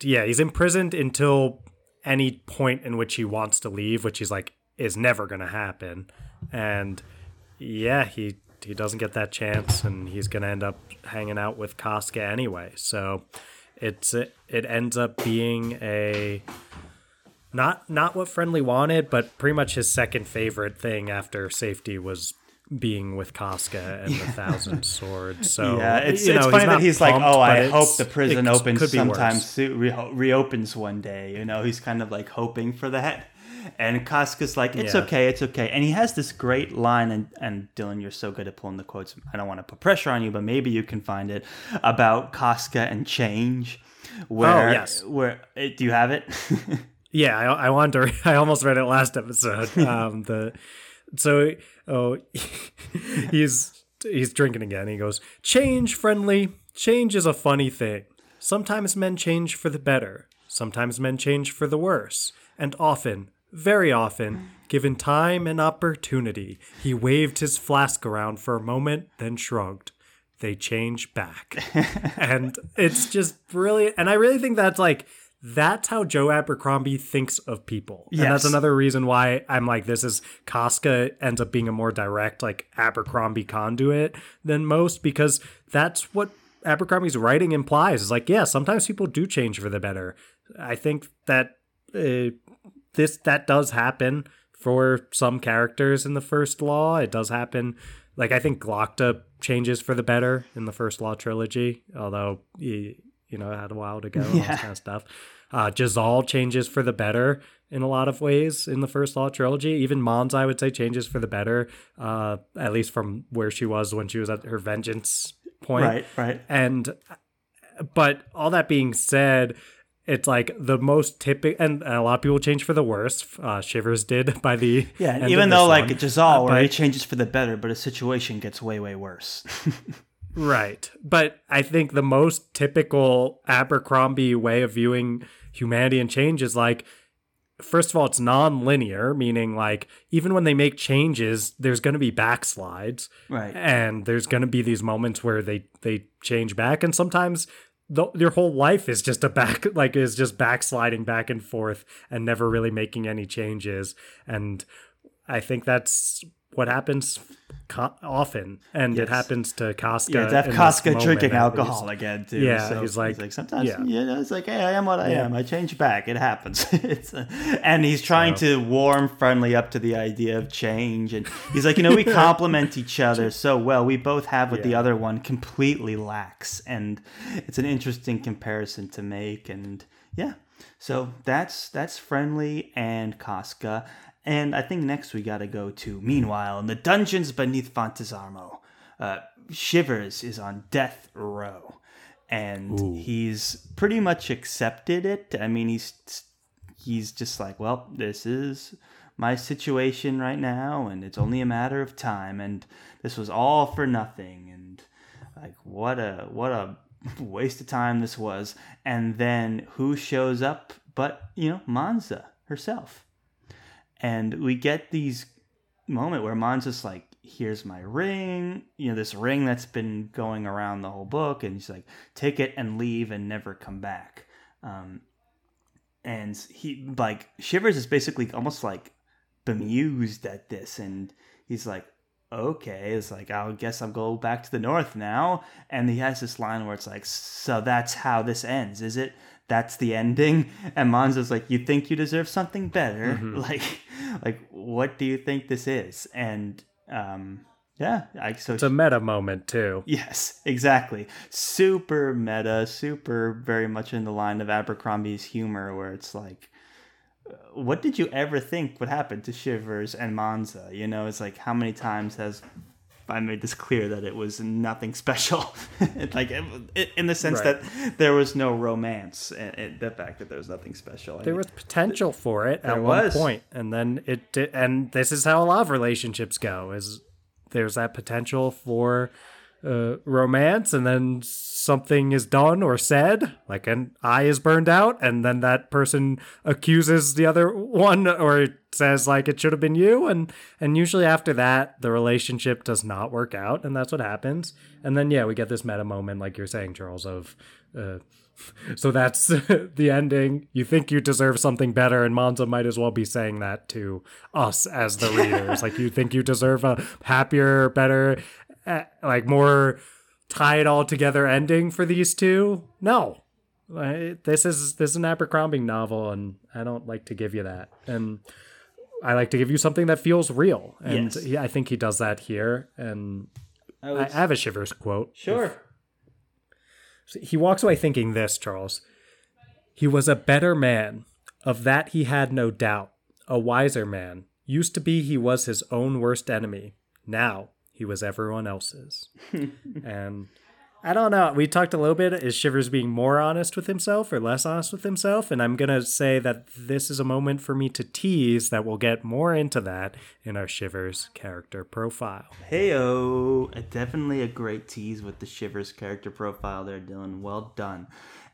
yeah he's imprisoned until any point in which he wants to leave which he's like is never gonna happen. And yeah he he doesn't get that chance and he's gonna end up hanging out with Cosca anyway. So it's it, it ends up being a not not what friendly wanted but pretty much his second favorite thing after safety was being with Cosca and the thousand swords so yeah, it's, you know, it's funny that not he's like, oh, I hope the prison opens sometime soon, re- reopens one day. You know, he's kind of like hoping for that. And Cosca's like, it's Yeah. okay, it's okay. And he has this great line, and, and Dylan, you're so good at pulling the quotes. I don't want to put pressure on you, but maybe you can find it about Cosca and change. Where, Oh, yes. Where eh, do you have it? Yeah, I, I wanted to. I almost read it last episode. Um, the so oh, he's he's drinking again. He goes, "Change, friendly. Change is a funny thing. Sometimes men change for the better. Sometimes men change for the worse. And often, very often, given time and opportunity, he waved his flask around for a moment, then shrugged." They change back, and it's just brilliant. And I really think that's like that's how Joe Abercrombie thinks of people. And that's another reason why I'm like, this is Cosca ends up being a more direct, like Abercrombie conduit than most, because that's what Abercrombie's writing implies. Is like, yeah, sometimes people do change for the better. I think that uh, this that does happen for some characters in the first law. It does happen. Like I think Glokta changes for the better in the first law trilogy, although he, you know, had a while to go and all Yeah. this kind of stuff. Uh, Jezal changes for the better in a lot of ways in the first law trilogy. Even Mons, I would say, changes for the better, uh, at least from where she was when she was at her vengeance point. right, right. And but all that being said, it's like the most typical, and a lot of people change for the worst. Uh, Shivers did by the Yeah, even though like one. Jezal, where but- he changes for the better, but his situation gets way, way worse. Right. But I think the most typical Abercrombie way of viewing humanity and change is like first of all it's non-linear meaning like even when they make changes there's going to be backslides Right. and there's going to be these moments where they they change back and sometimes the, your whole life is just a back like is just backsliding back and forth and never really making any changes. And i think that's what happens co- often and Yes. it happens to Cosca Yeah, to have in this Cosca drinking alcohol again too. Yeah, so he's like- sometimes yeah. you know, it's like, hey, I am what I Yeah. am. I change back. It happens. it's uh, and he's trying to warm friendly up to the idea of change, and he's like, you know, we complement each other so well. We both have what the other one completely lacks, and it's an interesting comparison to make. And yeah, so that's that's friendly and Cosca. And I think next we got to go to Meanwhile in the dungeons beneath Fontezarmo. Uh, Shivers is on death row, and he's pretty much accepted it. I mean, he's he's just like, well, this is my situation right now, and it's only a matter of time. And this was all for nothing. And like, what a what a waste of time this was. And then who shows up? But you know, Monza herself and we get these moment where Monza's like, "Here's my ring," you know, this ring that's been going around the whole book, and he's like, "Take it and leave and never come back." Um, and he like Shivers is basically almost like bemused at this, and he's like, "Okay," it's like, "I guess I'll go back to the north now." And he has this line where it's like, "So that's how this ends, is it?" That's the ending, and Monza's like, "You think you deserve something better? Like, like what do you think this is?" And um, yeah, I so it's a meta moment too Yes, exactly. Super meta, super very much in the line of Abercrombie's humor, where it's like, uh, what did you ever think would happen to Shivers and Monza? You know, it's like, how many times has I made this clear that it was nothing special? like, it- in the sense Right. that there was no romance, and, and the fact that there was nothing special. I there mean, was potential for it There at one point and then it di- and this is how a lot of relationships go is there's that potential for uh, romance and then something is done or said like an eye is burned out and then that person accuses the other one or says like it should have been you and and usually after that the relationship does not work out and that's what happens and then yeah we get this meta moment like you're saying charles of uh, so that's the ending. You think you deserve something better, and Monza might as well be saying that to us as the readers. like you think you deserve a happier, better, eh, like more tie it all together ending for these two. No, this is this is an Abercrombie novel, and I don't like to give you that. And I like to give you something that feels real, and Yes. he, I think he does that here. And I I, I have a Shivers quote. sure. He walks away thinking this, Charles. He was a better man. Of that he had no doubt. A wiser man. Used to be he was his own worst enemy. Now he was everyone else's. and I don't know. We talked a little bit. Is Shivers being more honest with himself or less honest with himself? And I'm going to say that this is a moment for me to tease that we'll get more into that in our Shivers character profile. Heyo, definitely a great tease with the Shivers character profile there, Dylan. Well done.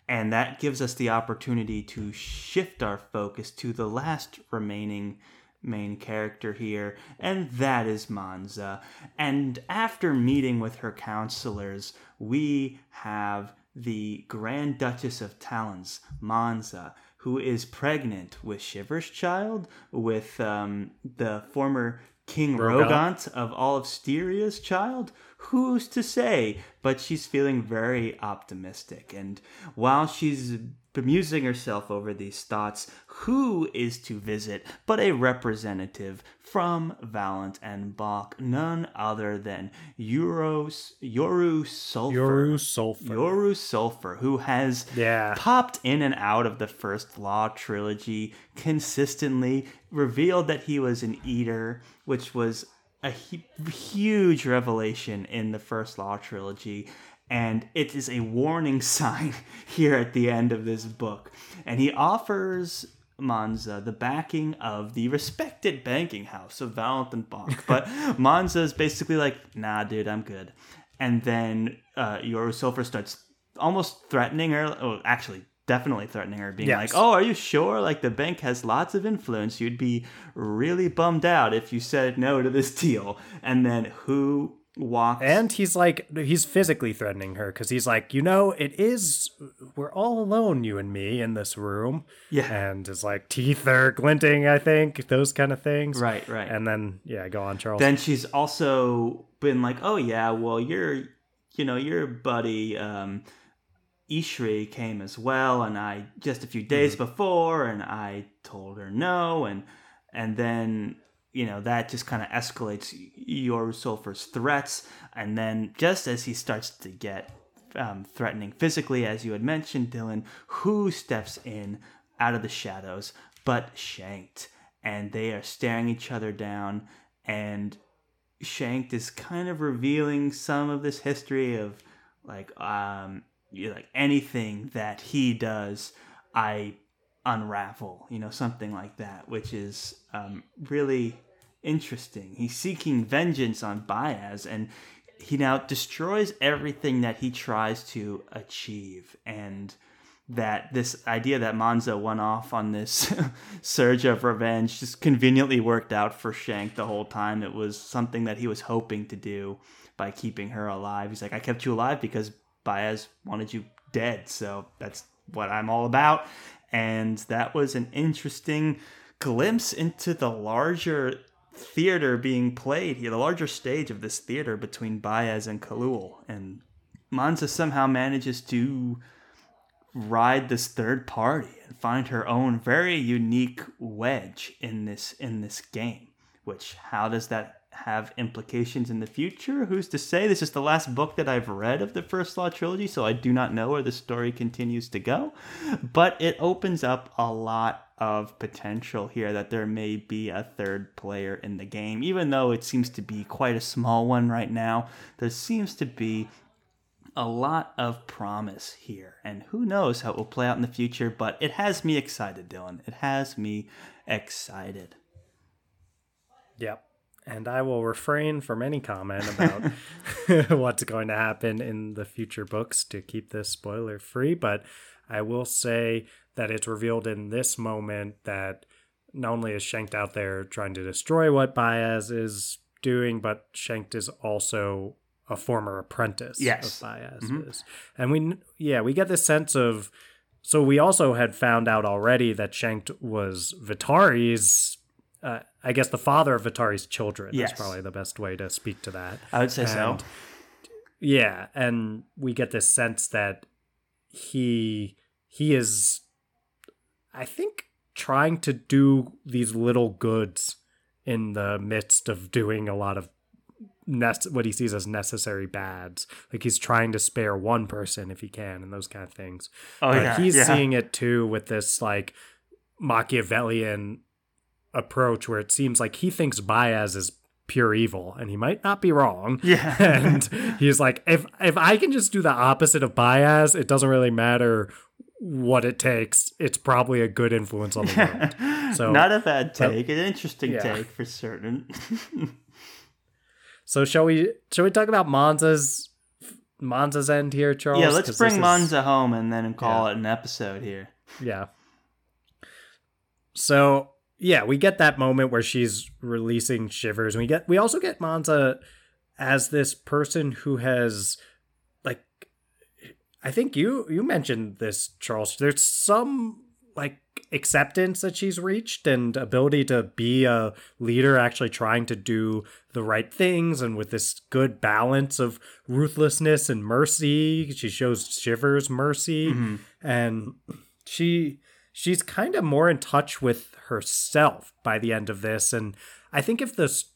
And that gives us the opportunity to shift our focus to the last remaining main character here, and that is Monza. And after meeting with her counselors, we have the Grand Duchess of Talins, Monza, who is pregnant with Shiver's child, with um, the former King Rogont. Rogont of all of Styria's child? Who's to say? But she's feeling very optimistic. And while she's bemusing herself over these thoughts, who is to visit but a representative from Valint and Balk, none other than Euros, Yoru Sulfur. Yoru Sulfur. Yoru Sulfur, who has Yeah. popped in and out of the first Law trilogy consistently, revealed that he was an eater, which was a huge revelation in the first Law trilogy. And it is a warning sign here at the end of this book. And he offers Monza the backing of the respected banking house of Valint and Balk. But Monza is basically like, nah, dude, I'm good. And then uh, Yoru Sulfur starts almost threatening her, oh, actually definitely threatening her, being Yes. like, "Oh, are you sure? Like the bank has lots of influence. You'd be really bummed out if you said no to this deal." And then who walks? And he's like, he's physically threatening her because he's like, you know, it is, we're all alone, you and me, in this room. Yeah. And his like teeth are glinting, I think, those kind of things. right, right. And then, yeah, go on, Charles. then she's also been like, "Oh yeah, well your, you know, your buddy um, Ishri came as well, and I just a few days before, and I told her no, and and then you know that just kind of escalates Yoru Sulfur's threats, and then just as he starts to get um, threatening physically, as you had mentioned, Dylan, who steps in out of the shadows but Shenkt, and they are staring each other down, and Shenkt is kind of revealing some of this history of like um you know, like anything that he does, I unravel, you know, something like that, which is um, really interesting. He's seeking vengeance on Bayaz, and he now destroys everything that he tries to achieve, and that this idea that Monza went off on this surge of revenge just conveniently worked out for Shenkt the whole time. It was something that he was hoping to do by keeping her alive. He's like, I kept you alive because Bayaz wanted you dead, so that's what I'm all about. And that was an interesting glimpse into the larger theater being played here, the larger stage of this theater between Bayaz and Khalul. And Monza somehow manages to ride this third party and find her own very unique wedge in this in this game. Which how does that have implications in the future? Who's to say? This is the last book that I've read of the First Law trilogy, so I do not know where the story continues to go. But it opens up a lot of potential here that there may be a third player in the game. Even though it seems to be quite a small one right now, there seems to be a lot of promise here. And who knows how it will play out in the future, but it has me excited, Dylan. It has me excited. Yep. And I will refrain from any comment about what's going to happen in the future books to keep this spoiler free. But I will say that it's revealed in this moment that not only is Shenkt out there trying to destroy what Bayaz is doing, but Shenkt is also a former apprentice Yes. of Bayaz's. Mm-hmm. And we, yeah, we get this sense of. So we also had found out already that Shenkt was Vitari's uh, I guess the father of Vitari's children Yes. is probably the best way to speak to that. I would say so. Yeah, and we get this sense that he he is I think trying to do these little goods in the midst of doing a lot of nece- what he sees as necessary bads. Like he's trying to spare one person if he can and those kind of things. Oh, but yeah, he's yeah. seeing it too with this like Machiavellian approach where it seems like he thinks Bayaz is pure evil and he might not be wrong. Yeah. and he's like if if I can just do the opposite of Bayaz, it doesn't really matter what it takes. It's probably a good influence on the world. So Not a bad take, an interesting yeah. take for certain. so shall we shall we talk about Monza's Monza's end here, Charles? yeah, let's bring is- Monza home and then call Yeah. it an episode here. Yeah. So yeah, we get that moment where she's releasing shivers. And we get we also get Monza as this person who has like I think you you mentioned this, Charles. There's some like acceptance that she's reached and ability to be a leader actually trying to do the right things and with this good balance of ruthlessness and mercy she shows shivers mercy mm-hmm. and she she's kind of more in touch with herself by the end of this and i think if this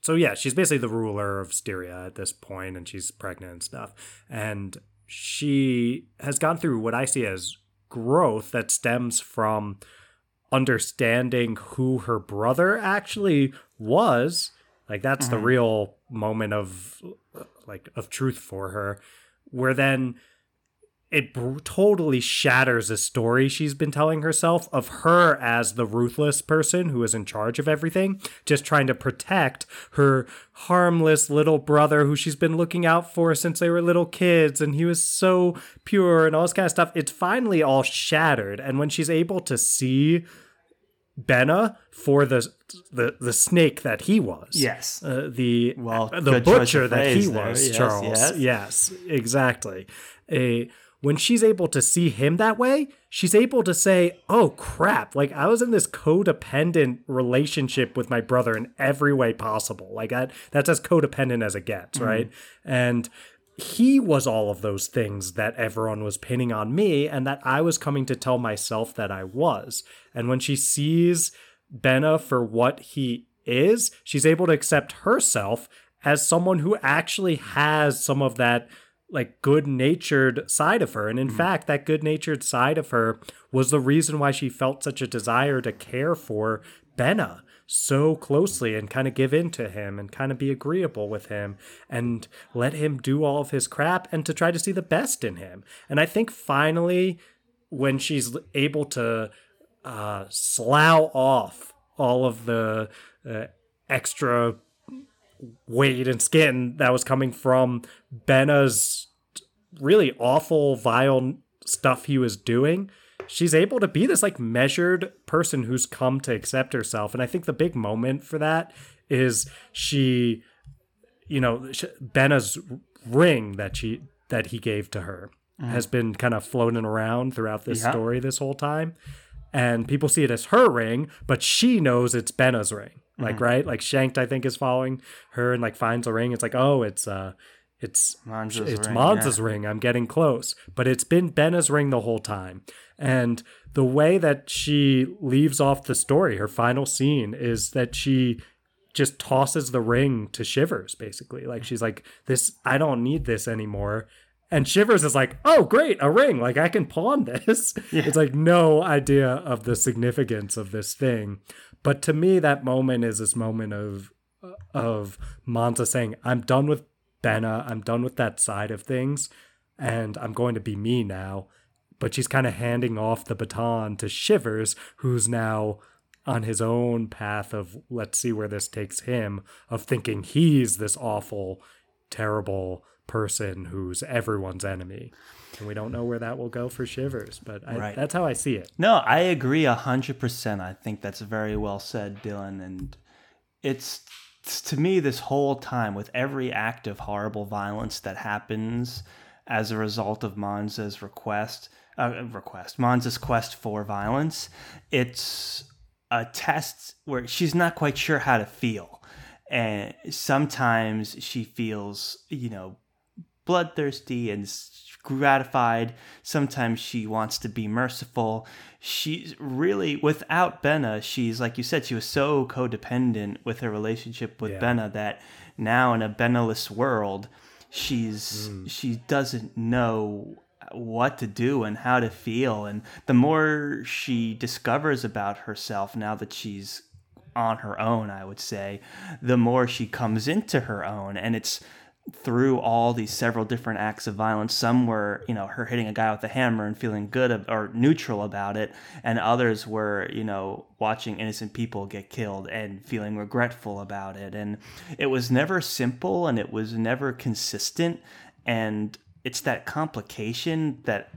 so yeah she's basically the ruler of styria at this point and she's pregnant and stuff and she has gone through what i see as growth that stems from understanding who her brother actually was like that's the mm-hmm. real moment of like of truth for her where then it br- totally shatters a story she's been telling herself of her as the ruthless person who is in charge of everything, just trying to protect her harmless little brother who she's been looking out for since they were little kids and he was so pure and all this kind of stuff. It's finally all shattered. And when she's able to see Benna for the the the snake that he was. Yes. Uh, the Well, the good choice of butcher that he was, Yes, Charles. yes. Yes, exactly. A when she's able to see him that way, she's able to say, "Oh crap, like I was in this codependent relationship with my brother in every way possible. Like that that's as codependent as it gets, mm-hmm. right?" And he was all of those things that everyone was pinning on me and that I was coming to tell myself that I was. And when she sees Benna for what he is, she's able to accept herself as someone who actually has some of that like good-natured side of her. And in fact, that good-natured side of her was the reason why she felt such a desire to care for Benna so closely and kind of give in to him and kind of be agreeable with him and let him do all of his crap and to try to see the best in him. And I think finally, when she's able to uh, slough off all of the uh, extra weight and skin that was coming from Benna's really awful, vile stuff he was doing, she's able to be this like measured person who's come to accept herself. And I think the big moment for that is she, you know, sh- Benna's ring that she that he gave to her mm-hmm. has been kind of floating around throughout this Yeah. story this whole time. And people see it as her ring, but she knows it's Benna's ring. Like, right? Like Shenkt, I think, is following her and like finds a ring. It's like, oh, it's uh it's Monza's it's ring, Monza's ring. I'm getting close, but it's been Benna's ring the whole time. And the way that she leaves off the story, her final scene, is that she just tosses the ring to Shivers, basically. Like she's like, "This, I don't need this anymore." And Shivers is like, "Oh, great, a ring! Like I can pawn this." It's like no idea of the significance of this thing. But to me, that moment is this moment of uh, of Monza saying, "I'm done with Benna. I'm done with that side of things, and I'm going to be me now." But she's kind of handing off the baton to Shivers, who's now on his own path of let's see where this takes him, of thinking he's this awful, terrible person who's everyone's enemy. And we don't know where that will go for Shivers, but I, Right. that's how I see it. No, I agree a hundred percent. I think that's very well said, Dylan. And it's it's to me this whole time with every act of horrible violence that happens as a result of Monza's request, uh, request Monza's quest for violence. It's a test where she's not quite sure how to feel, and sometimes she feels, you know, bloodthirsty and gratified. Sometimes she wants to be merciful. She's really, without Benna, she's, like you said, she was so codependent with her relationship with Yeah. Benna that now in a Benna-less world, she's mm. she doesn't know what to do and how to feel and the more she discovers about herself now that she's on her own, I would say, the more she comes into her own. And it's through all these several different acts of violence. Some were, you know, her hitting a guy with a hammer and feeling good ab- or neutral about it. And others were, you know, watching innocent people get killed and feeling regretful about it. And it was never simple and it was never consistent. And it's that complication that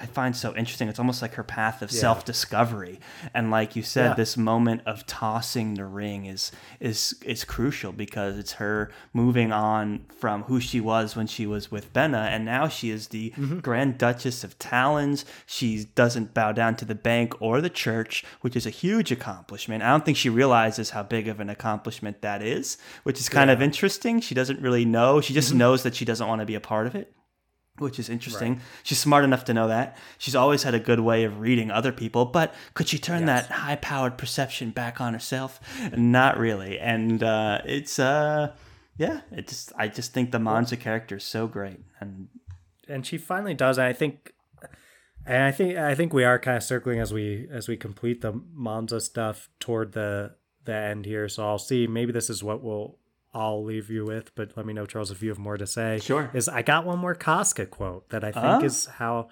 I find so interesting. It's almost like her path of self-discovery, and like you said, Yeah. this moment of tossing the ring is is is crucial because it's her moving on from who she was when she was with Benna, and now she is the mm-hmm. Grand Duchess of Talins. She doesn't bow down to the bank or the church, which is a huge accomplishment. I don't think she realizes how big of an accomplishment that is, which is kind of interesting. She doesn't really know. She just mm-hmm. knows that she doesn't want to be a part of it which is interesting. She's smart enough to know that. She's always had a good way of reading other people, but could she turn that high-powered perception back on herself? Not really. And uh, it's uh, yeah, it just I just think the Monza character is so great, and and she finally does. And I think, and I think, I think we are kind of circling as we as we complete the Monza stuff toward the the end here. So I'll see. Maybe this is what we'll I'll leave you with, but let me know, Charles, if you have more to say. Sure. Is I got one more Cosca quote that I think Oh. is how,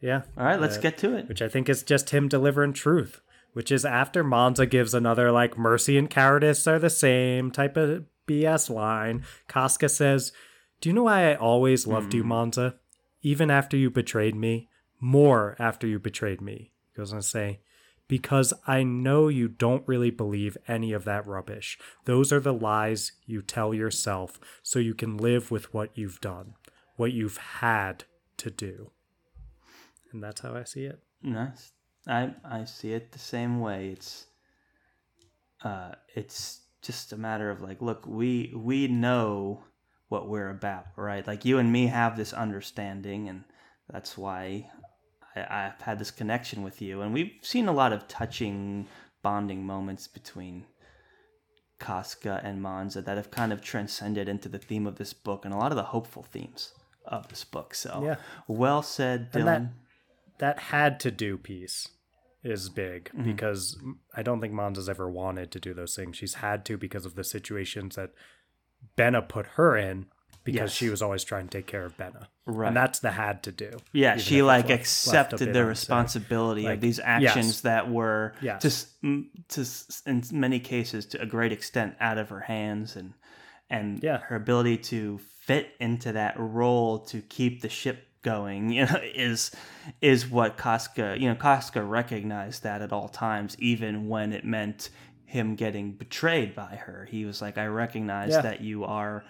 yeah. All right, let's uh, get to it. Which I think is just him delivering truth, which is after Monza gives another, like, mercy and cowardice are the same type of BS line. Cosca says, Do you know why I always loved you, Monza? Even after you betrayed me? More after you betrayed me. He goes on to say, because I know you don't really believe any of that rubbish. Those are the lies you tell yourself so you can live with what you've done, what you've had to do. And that's how I see it. Nice. I I see it the same way. It's uh it's just a matter of like, look, we we know what we're about, right? Like you and me have this understanding, and that's why I've had this connection with you, and we've seen a lot of touching bonding moments between Cosca and Monza that have kind of transcended into the theme of this book and a lot of the hopeful themes of this book. So, Yeah. well said, Dylan. That that had to do piece is big Mm-hmm. because I don't think Monza's ever wanted to do those things. She's had to because of the situations that Benna put her in because Yes. she was always trying to take care of Benna. Right. And that's the had to do. Yeah, she like left- accepted the responsibility of these actions yes. that were Yes. just mm, to in many cases to a great extent out of her hands and and Yeah. her ability to fit into that role to keep the ship going you know is is what Cosca you know Cosca recognized that at all times even when it meant him getting betrayed by her he was like I recognize Yeah. that you are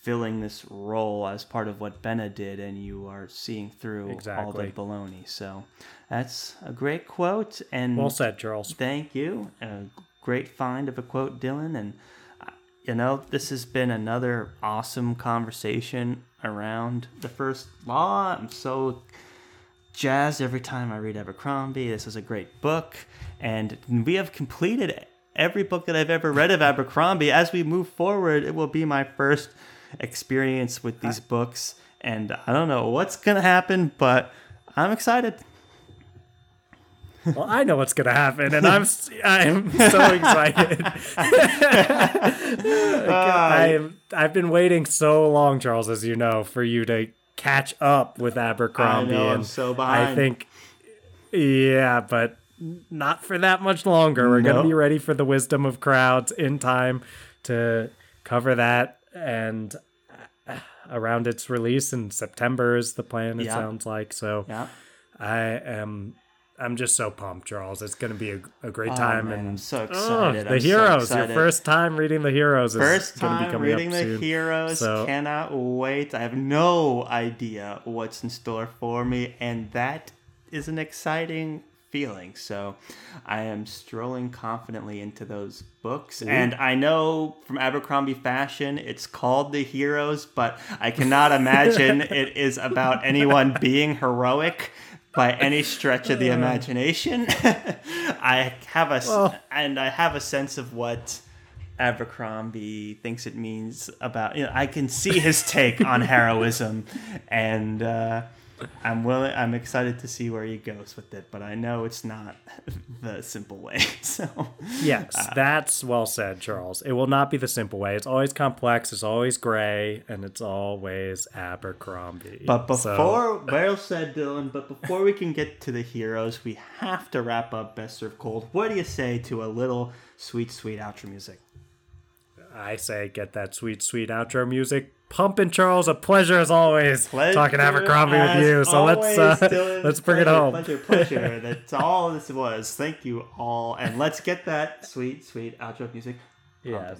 filling this role as part of what Benna did, and you are seeing through all the Exactly. baloney. So that's a great quote, and Well said, Charles. thank you. A great find of a quote, Dylan, and you know this has been another awesome conversation around the first law. I'm so jazzed every time I read Abercrombie. This is a great book, and we have completed every book that I've ever read of Abercrombie. As we move forward, it will be my first experience with these books, and I don't know what's gonna happen, but I'm excited. Well, I know what's gonna happen, and I'm I'm so excited. Ah, I'm I've been waiting so long, Charles, as you know, for you to catch up with Abercrombie. I know, I'm and so I think, yeah, but not for that much longer. We're gonna be ready for the wisdom of crowds in time to cover that and. uh, Around its release in September is the plan. It Yeah. sounds like so. Yeah. I am. I'm just so pumped, Charles. It's going to be a, a great Oh, time. man, and I'm so Oh, excited. the I'm so heroes. Your first time reading the heroes is First going to be time coming reading up the soon. heroes. So- Cannot wait. I have no idea what's in store for me, and that is an exciting feeling. So I am strolling confidently into those books. And I know from Abercrombie Fashion it's called The Heroes, but I cannot imagine it is about anyone being heroic by any stretch of the imagination. I have a Well- and I have a sense of what Abercrombie thinks it means about you know I can see his take on heroism and uh, I'm willing I'm excited to see where he goes with it but I know it's not the simple way so Yes, Uh, that's well said, Charles. It will not be the simple way. It's always complex. It's always gray, and it's always Abercrombie. but So- before well said Dylan but before we can get to the heroes we have to wrap up best served cold what do you say to a little sweet sweet outro music I say, get that sweet, sweet outro music pumping, Charles. A pleasure as always Pleasure talking Abercrombie with you. So let's always, uh, Dylan. let's bring it Pleasure, home. Pleasure, pleasure. That's all this was. Thank you all, and let's get that sweet, sweet outro music. Yes.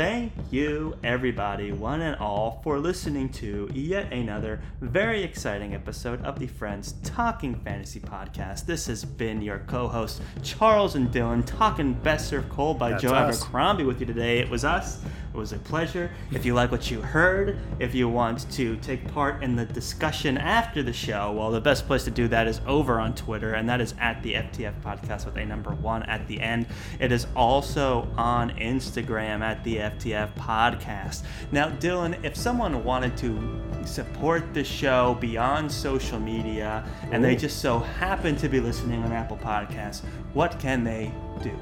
Thank you, everybody, one and all, for listening to yet another very exciting episode of the Friends Talking Fantasy Podcast. This has been your co host, Charles and Dylan, talking Best Served Cold by That's Joe us. Abercrombie with you today. It was us. It was a pleasure. If you like what you heard, if you want to take part in the discussion after the show, well, the best place to do that is over on Twitter, and that is at the FTF Podcast with a number one at the end. It is also on Instagram at the FTF Podcast. Now, Dylan, if someone wanted to support the show beyond social media and they just so happen to be listening on Apple Podcasts, what can they do?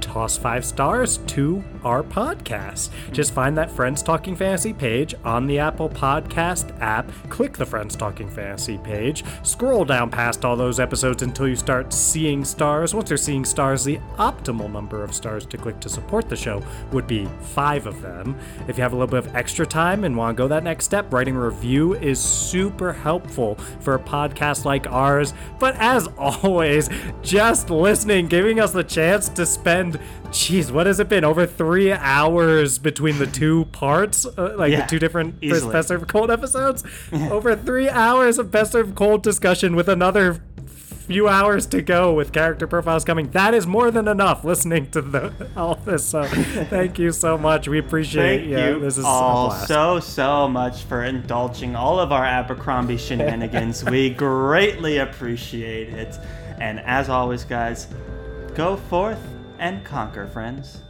Toss five stars to our podcast. Just find that Friends Talking Fantasy page on the Apple Podcast app, click the Friends Talking Fantasy page, scroll down past all those episodes until you start seeing stars. Once you're seeing stars, the optimal number of stars to click to support the show would be five of them. If you have a little bit of extra time and want to go that next step, writing a review is super helpful for a podcast like ours. But as always, just listening, giving us the chance to spend, geez, what has it been? Over three hours between the two parts, uh, like Yeah, the two different. Best Served Cold episodes. Over three hours of Best Served Cold discussion with another few hours to go with character profiles coming. That is more than enough listening to the, all this. So thank you so much. We appreciate Thank yeah, you This is all so, so much for indulging all of our Abercrombie shenanigans. we greatly appreciate it. And as always, guys, go forth and conquer, friends.